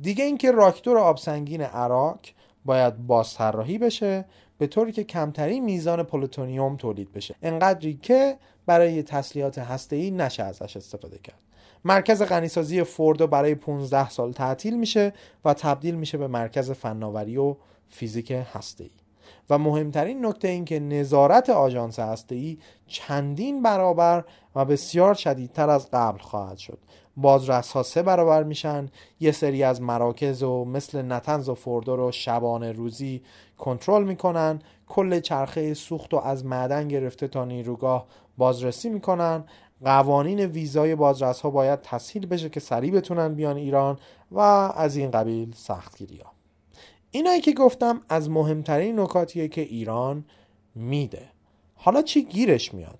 دیگه اینکه راکتور آب سنگین اراک باید بازطراحی بشه به طوری که کمترین میزان پلوتونیوم تولید بشه. انقدری که برای تسلیحات هسته‌ای نشه ازش استفاده کرد. مرکز غنیسازی فوردو برای 15 سال تعطیل میشه و تبدیل میشه به مرکز فناوری و فیزیک هسته‌ای. و مهمترین نکته این که نظارت آژانس هسته‌ای چندین برابر و بسیار شدیدتر از قبل خواهد شد. بازرس ها سه برابر میشن. یه سری از مراکز و مثل نتنز و فوردو رو شبانه روزی کنترل می‌کنن کل چرخه سوخت و از معدن گرفته تا نیروگاه بازرسی می‌کنن. قوانین ویزای بازرس ها باید تسهیل بشه که سریع بتونن بیان ایران و از این قبیل سختگیری ها اینایی که گفتم از مهمترین نکاتیه که ایران میده. حالا چی گیرش میاد؟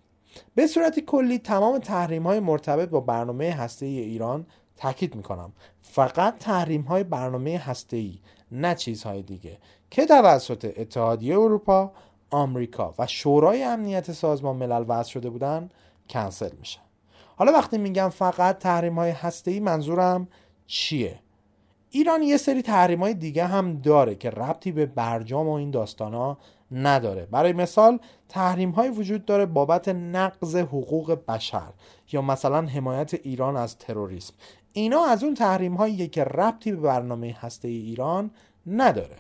به صورت کلی تمام تحریم های مرتبط با برنامه هسته ای ایران تاکید می‌کنم. فقط تحریم های برنامه هسته ای نه چیزهای دیگه. که توسط اتحادیه اروپا آمریکا و شورای امنیت سازمان ملل وضع شده بودن کنسل میشه حالا وقتی میگم فقط تحریم های هسته منظورم چیه؟ ایران یه سری تحریم های دیگه هم داره که ربطی به برجام و این داستان ها نداره. برای مثال تحریم های وجود داره بابت نقض حقوق بشر یا مثلا حمایت ایران از تروریسم. اینا از اون تحریم هایی که ربطی به برنامه هسته ای ایران نداره.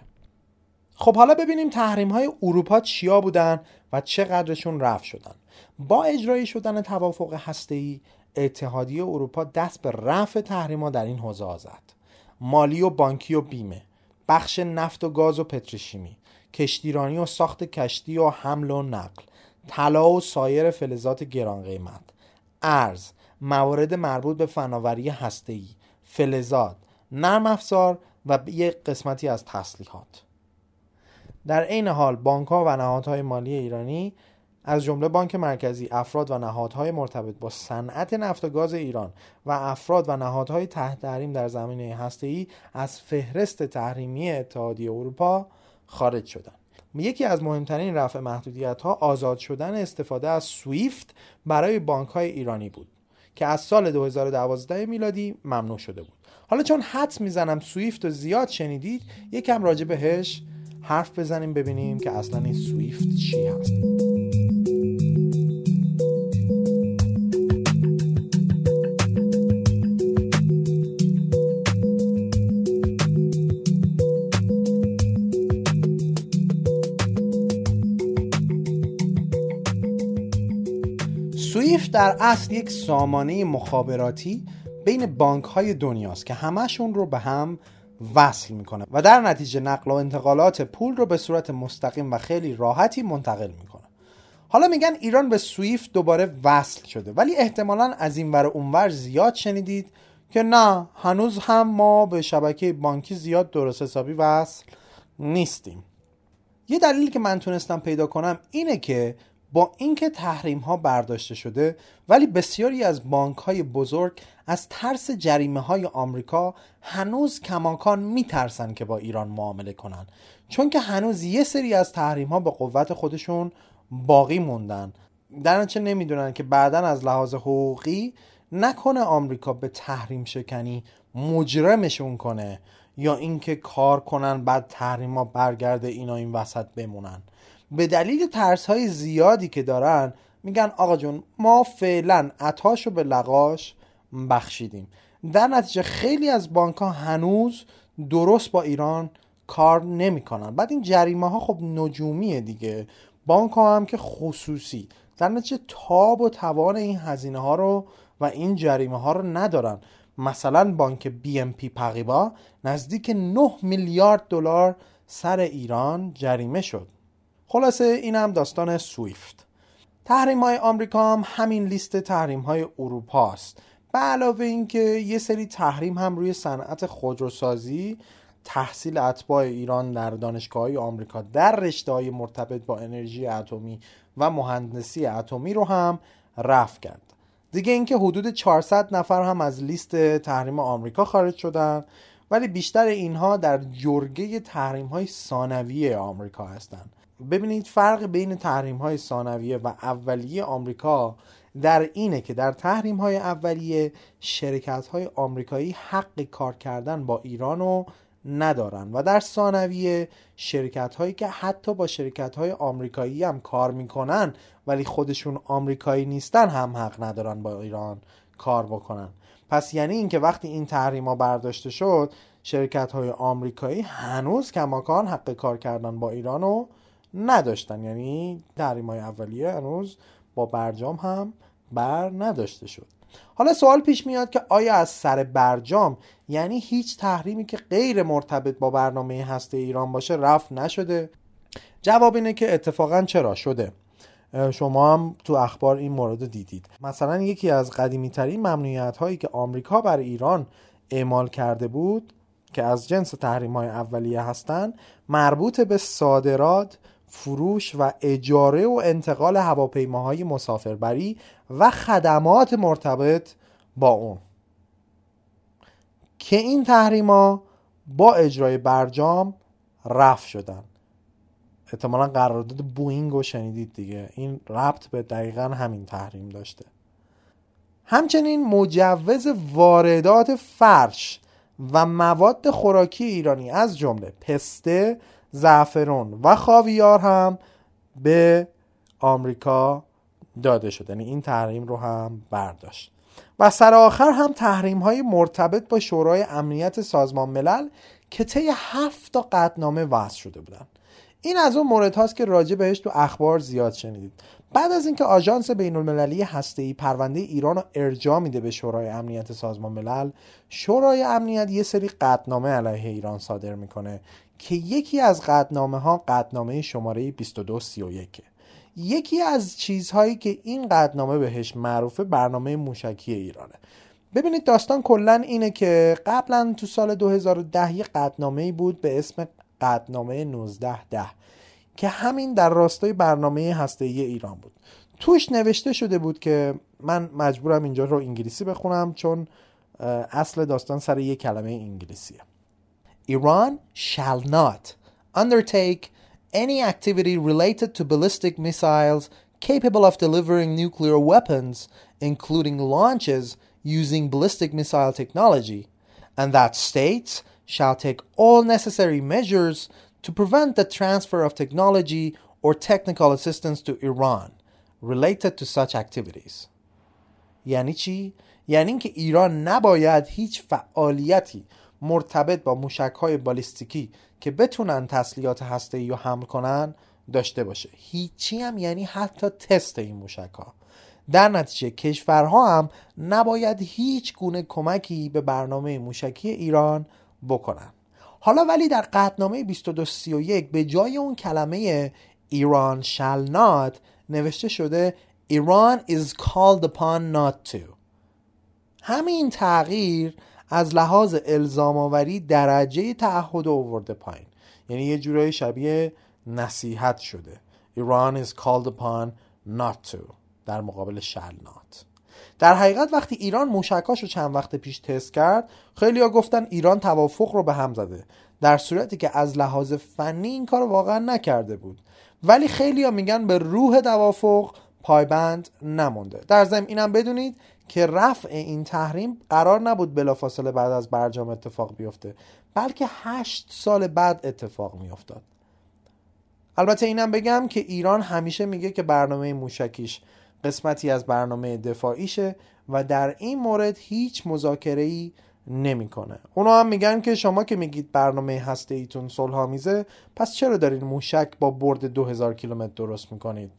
خب حالا ببینیم تحریم های اروپا چیا بودن و چقدرشون رفع شدن. با اجرایی شدن توافق هسته ای اتحادیه اروپا دست به رفع تحریم در این حوزه زد. مالی و بانکی و بیمه بخش نفت و گاز و پتروشیمی کشتیرانی و ساخت کشتی و حمل و نقل طلا و سایر فلزات گران قیمت ارز موارد مربوط به فناوری هسته‌ای فلزات نرم افزار و یک قسمتی از تسلیحات. در عین حال بانک ها و نهادهای مالی ایرانی از جمله بانک مرکزی افراد و نهادهای مرتبط با صنعت نفت و گاز ایران و افراد و نهادهای تحت تحریم در زمینه هسته‌ای از فهرست تحریمی اتحادیه اروپا خارج شدن یکی از مهمترین رفع محدودیت ها آزاد شدن استفاده از سویفت برای بانک های ایرانی بود. که از سال 2012 میلادی ممنوع شده بود. حالا چون حدس می‌زنم سویفت رو زیاد شنیدید یکم راجع بهش حرف بزنیم ببینیم که اصلا این سویفت چی هست. در اصل یک سامانه مخابراتی بین بانک های دنیاست که همشون رو به هم وصل می‌کنه و در نتیجه نقل و انتقالات پول رو به صورت مستقیم و خیلی راحتی منتقل می‌کنه. حالا میگن ایران به سویفت دوباره وصل شده ولی احتمالا از این ور اونور زیاد شنیدید که نه هنوز هم ما به شبکه بانکی زیاد درست حسابی وصل نیستیم. یه دلیلی که من تونستم پیدا کنم اینه که با اینکه تحریم ها برداشته شده ولی بسیاری از بانک های بزرگ از ترس جریمه های آمریکا هنوز کماکان میترسن که با ایران معامله کنن چون که هنوز یه سری از تحریم ها به قوت خودشون باقی موندن. در نتیجه نمی‌دونن که بعدا از لحاظ حقوقی نکنه آمریکا به تحریم شکنی مجرمشون کنه یا اینکه کار کنن بعد تحریما برگرده اینا این وسط بمونن. به دلیل ترس های زیادی که دارن میگن آقا جون ما فعلا عطاشو به لقاش بخشیدیم. در نتیجه خیلی از بانک ها هنوز درست با ایران کار نمی‌کنن. بعد این جریمه ها خب نجومیه دیگه. بانک ها هم که خصوصی. در نتیجه تاب و توان این هزینه ها رو و این جریمه ها رو ندارن. مثلا بانک بی ام پی پقیبا نزدیک 9 میلیارد دلار سر ایران جریمه شد. خلاصه این هم داستان سویفت. تحریم های آمریکا هم همین لیست تحریم های اروپا است به علاوه اینکه یه سری تحریم هم روی صنعت خودروسازی تحصیل اتباع ایران در دانشگاه های آمریکا در رشته های مرتبط با انرژی اتمی و مهندسی اتمی رو هم رفع کرد. دیگه اینکه حدود 400 نفر هم از لیست تحریم آمریکا خارج شدن ولی بیشتر اینها در جرگه تحریم های ثانویه آمریکا هستند ببینید فرق بین تحریم های ثانویه و اولیه آمریکا در اینه که در تحریم های اولیه شرکت های آمریکایی حق کار کردن با ایران رو ندارن و در ثانویه شرکت هایی که حتی با شرکت های آمریکایی هم کار می‌کنن ولی خودشون آمریکایی نیستن هم حق ندارن با ایران کار بکنن. پس یعنی اینکه وقتی این تحریم ها برداشته شد شرکت های آمریکایی هنوز کماکان حق کار کردن با ایران رو نداشتن. یعنی تحریم های اولیه هنوز با برجام هم بر نداشته شد. حالا سوال پیش میاد که آیا از سر برجام یعنی هیچ تحریمی که غیر مرتبط با برنامه هسته ایران باشه رفت نشده؟ جواب اینه که اتفاقا چرا شده. شما هم تو اخبار این مورد دیدید. مثلا یکی از قدیمی ترین ممنوعیت هایی که آمریکا بر ایران اعمال کرده بود که از جنس تحریم های اولیه هستند مربوط به صادرات فروش و اجاره و انتقال هواپیماهای مسافربری و خدمات مرتبط با اون. که این تحریما با اجرای برجام رفع شدن. احتمالا قرارداد بوینگ رو شنیدید دیگه. این ربط به دقیقا همین تحریم داشته. همچنین مجوز واردات فرش و مواد خوراکی ایرانی از جمله پسته زعفرون و خاویار هم به آمریکا داده شد. یعنی این تحریم رو هم برداشت. و سر آخر هم تحریم های مرتبط با شورای امنیت سازمان ملل که طی هفت تا قطنامه وضع شده بودن. این از اون مورد هاست که راجع بهش تو اخبار زیاد شنیدید. بعد از اینکه آژانس بین المللی هسته پرونده ایران رو ارجاع میده به شورای امنیت سازمان ملل شورای امنیت یه سری قطنامه علیه ایران صادر می‌کنه که یکی از قطنامه ها قطنامه شماره 2231 یکی از چیزهایی که این قطنامه بهش معروفه برنامه موشکی ایرانه. ببینید داستان کلا اینه که قبلا تو سال 2010 یه قطنامه بود به اسم قطنامه 1910 که همین در راستای برنامه هسته ایران بود. توش نوشته شده بود که من مجبورم اینجا رو انگلیسی بخونم چون اصل داستان سر یه کلمه انگلیسیه. Iran shall not undertake any activity related to ballistic missiles capable of delivering nuclear weapons, including launches using ballistic missile technology, and that states shall take all necessary measures to prevent the transfer of technology or technical assistance to Iran related to such activities. یعنی چی؟ یعنی اینکه ایران نباید هیچ فعالیتی مرتبط با موشک های بالیستیکی که بتونن تسلیحات هسته ای رو حمل کنن داشته باشه. هیچی هم یعنی حتی تست این موشک ها در نتیجه کشورها هم نباید هیچ گونه کمکی به برنامه موشکی ایران بکنن. حالا ولی در قطنامه 2231 به جای اون کلمه ایران shall not نوشته شده ایران is called upon not to. همین تغییر از لحاظ الزام آوری درجه تعهد آورده پایین. یعنی یه جورای شبیه نصیحت شده. ایران is called upon not to. در مقابل shall not. در حقیقت وقتی ایران موشکاش رو چند وقت پیش تست کرد خیلی گفتن ایران توافق رو به هم زده. در صورتی که از لحاظ فنی این کار واقعا نکرده بود. ولی خیلی میگن به روح توافق پایبند نمونده. در ضمن اینم بدونید که رفع این تحریم قرار نبود بلافاصله بعد از برجام اتفاق بیفته بلکه هشت سال بعد اتفاق میافتاد. البته اینم بگم که ایران همیشه میگه که برنامه موشکیش قسمتی از برنامه دفاعیشه و در این مورد هیچ مذاکره ای نمی‌کنه. اونا هم میگن که شما که میگید برنامه هسته ایتون صلحآمیزه پس چرا دارین موشک با برد 2000 کیلومتر درست می‌کنید؟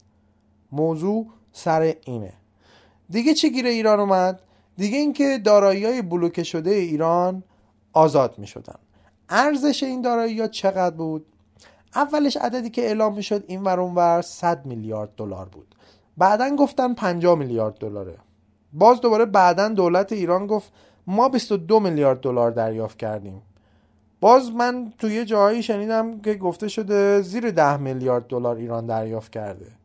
موضوع سر اینه. دیگه چی گیر ایران اومد؟ دیگه اینکه دارایی های بلوکه شده ایران آزاد می شدن ارزش این دارایی ها چقدر بود؟ اولش عددی که اعلام می شد این ور 100 میلیارد دلار بود. بعدا گفتن 50 میلیارد دلاره. باز دوباره بعدا دولت ایران گفت ما 22 میلیارد دلار دریافت کردیم. باز من توی جایی شنیدم که گفته شده زیر 10 میلیارد دلار ایران دریافت کرده.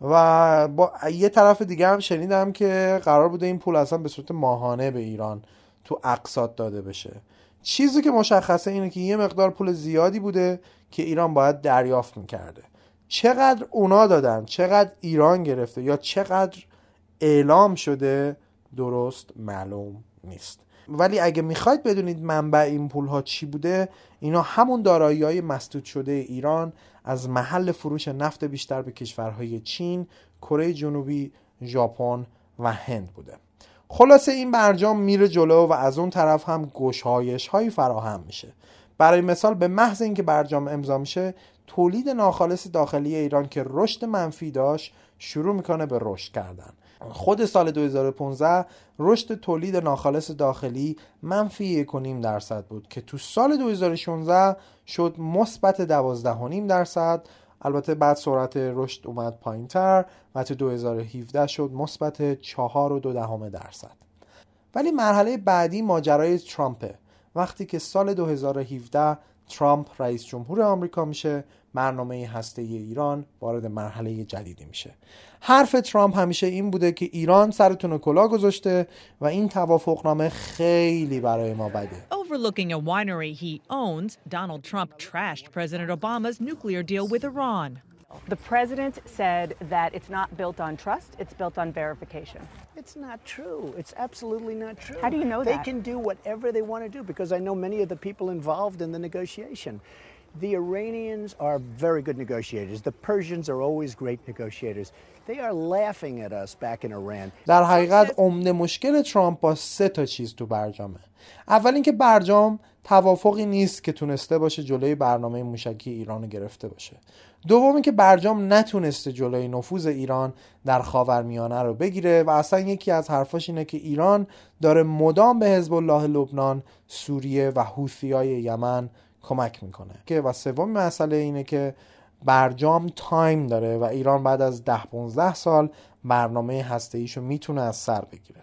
و با یه طرف دیگه هم شنیدم که قرار بوده این پول اصلا به صورت ماهانه به ایران تو اقساط داده بشه. چیزی که مشخصه اینه که یه مقدار پول زیادی بوده که ایران باید دریافت می‌کرده. چقدر اونا دادن؟ چقدر ایران گرفته؟ یا چقدر اعلام شده؟ درست معلوم نیست. ولی اگه می‌خواید بدونید منبع این پول ها چی بوده اینا همون دارایی های مسدود شده ایران از محل فروش نفت بیشتر به کشورهای چین، کره جنوبی، ژاپن و هند بوده. خلاصه این برجام میره جلو و از اون طرف هم گشایش هایی فراهم میشه. برای مثال به محض اینکه برجام امضا میشه تولید ناخالص داخلی ایران که رشد منفی داشت شروع می‌کنه به رشد کردن خود سال 2015 رشد تولید ناخالص داخلی منفی 1.5 درصد بود که تو سال 2016 شد مثبت 12.5 درصد. البته بعد سرعت رشد اومد پایین تر و تو 2017 شد مثبت 4.2 درصد. ولی مرحله بعدی ماجرای ترامپه وقتی که سال 2017 ترامپ رئیس جمهور آمریکا میشه برنامه هسته ایران وارد مرحله جدیدی میشه حرف ترامپ همیشه این بوده که ایران سرتون کلا گذاشته و این توافقنامه خیلی برای ما بده Overlooking a winery he owns, Donald Trump trashed President Obama's nuclear deal with Iran. The president said that it's not built on trust, it's built on verification. It's not true. It's absolutely not true. How do you know they that? They can do whatever they want to do because I know many of the people involved in the negotiation. The Iranians are very good negotiators. The Persians are always great negotiators. They are laughing at us back in Iran. در حقیقت عمده مشکل ترامپ با سه تا چیز تو برجامه. اول اینکه برجام توافقی نیست که تونسته باشه جلوی برنامه موشکی ایران رو گرفته باشه. دوم که برجام نتونسته جلوی نفوذ ایران در خاورمیانه رو بگیره و اصلا یکی از حرفاش اینه که ایران داره مدام به حزب الله لبنان، سوریه و حوثیای یمن کمک می‌کنه که و سوم مسئله اینه که برجام تایم داره و ایران بعد از ده 15 سال برنامه هسته ایشو می‌تونه از سر بگیره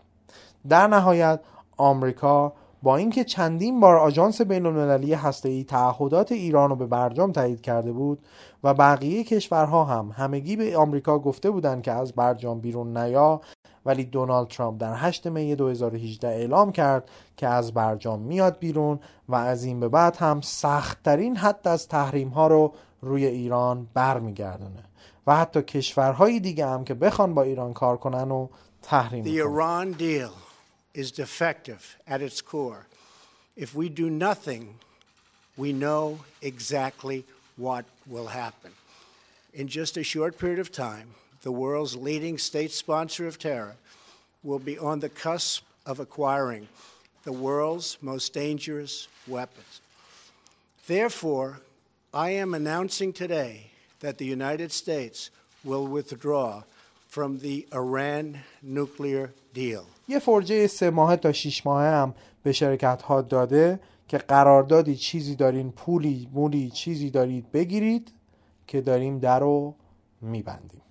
در نهایت آمریکا با اینکه چندین بار آژانس بین المللی ای تعهدات ایران رو به برجام تایید کرده بود و بقیه کشورها هم همگی به آمریکا گفته بودند که از برجام بیرون نیا ولی دونالد ترامپ در 8 می 2018 اعلام کرد که از برجام میاد بیرون و از این به بعد هم سختترین حد از تحریم ها رو روی ایران برمیگردونه و حتی کشورهای دیگه هم که بخوان با ایران کار کنن و تحریم The Iran deal. Is defective at its core. If we do nothing, we know exactly what will happen. In just a short period of time, the world's leading state sponsor of terror, will be on the cusp of acquiring the world's most dangerous weapons. Therefore, I am announcing today that the United States will withdraw from the Iran nuclear deal. یه فرجه سه ماه تا شیش ماه هم به شرکت ها داده که قراردادی چیزی دارین پولی مولی چیزی دارید بگیرید که داریم در رو میبندیم.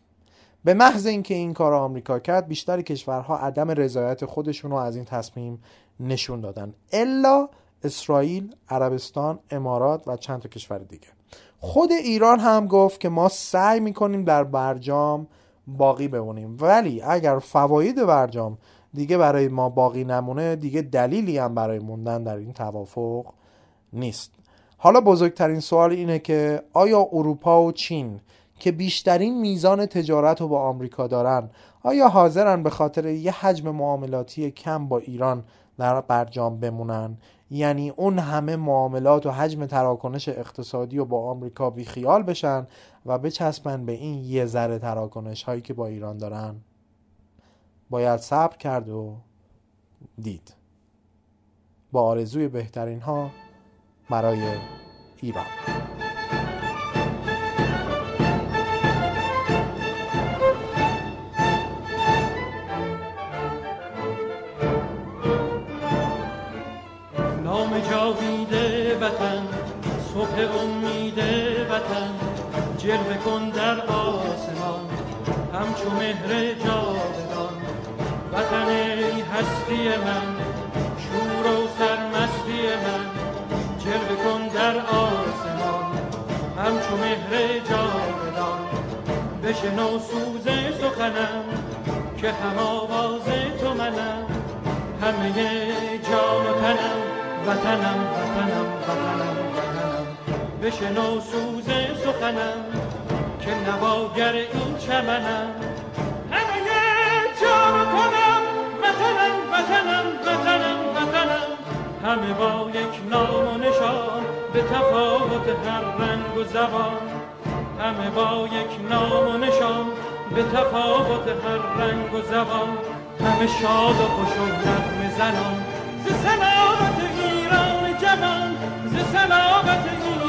به محض اینکه این کار آمریکا کرد بیشتر کشورها عدم رضایت خودشون رو از این تصمیم نشون دادن. الا اسرائیل، عربستان، امارات و چند تا کشور دیگه. خود ایران هم گفت که ما سعی می‌کنیم در برجام باقی بمونیم. ولی اگر فواید برجام دیگه برای ما باقی نمونه دیگه دلیلی هم برای موندن در این توافق نیست. حالا بزرگترین سوال اینه که آیا اروپا و چین که بیشترین میزان تجارت رو با آمریکا دارن آیا حاضرن به خاطر یه حجم معاملاتی کم با ایران در برجام بمونن؟ یعنی اون همه معاملات و حجم تراکنش اقتصادی رو با آمریکا بیخیال بشن و بچسبن به این یه ذره تراکنش هایی که با ایران دارن؟ باید صبر کرد و دید. با آرزوی بهترین ها برای ایران. جلوه کن در آسمان همچو مهر جاودان وطن هستی من شور و سرمستی من. جلوه کن در آسمان همچو مهر جاودان. بشنو سوز سخنم که هم آواز تو منم. همه جان و تنم وطنم وطنم وطنم وطنم. بشنو سوز سخنم که نواگر این چمنم. وطنم وطنم وطنم. همه با یک نام و نشان به تفاوت هر رنگ و زبان. همه با یک نام و نشان به تفاوت هر رنگ و زبان. همه شاد و خوش و نغمه زنان. ز سلامت ایران جوان ز سلامت ایران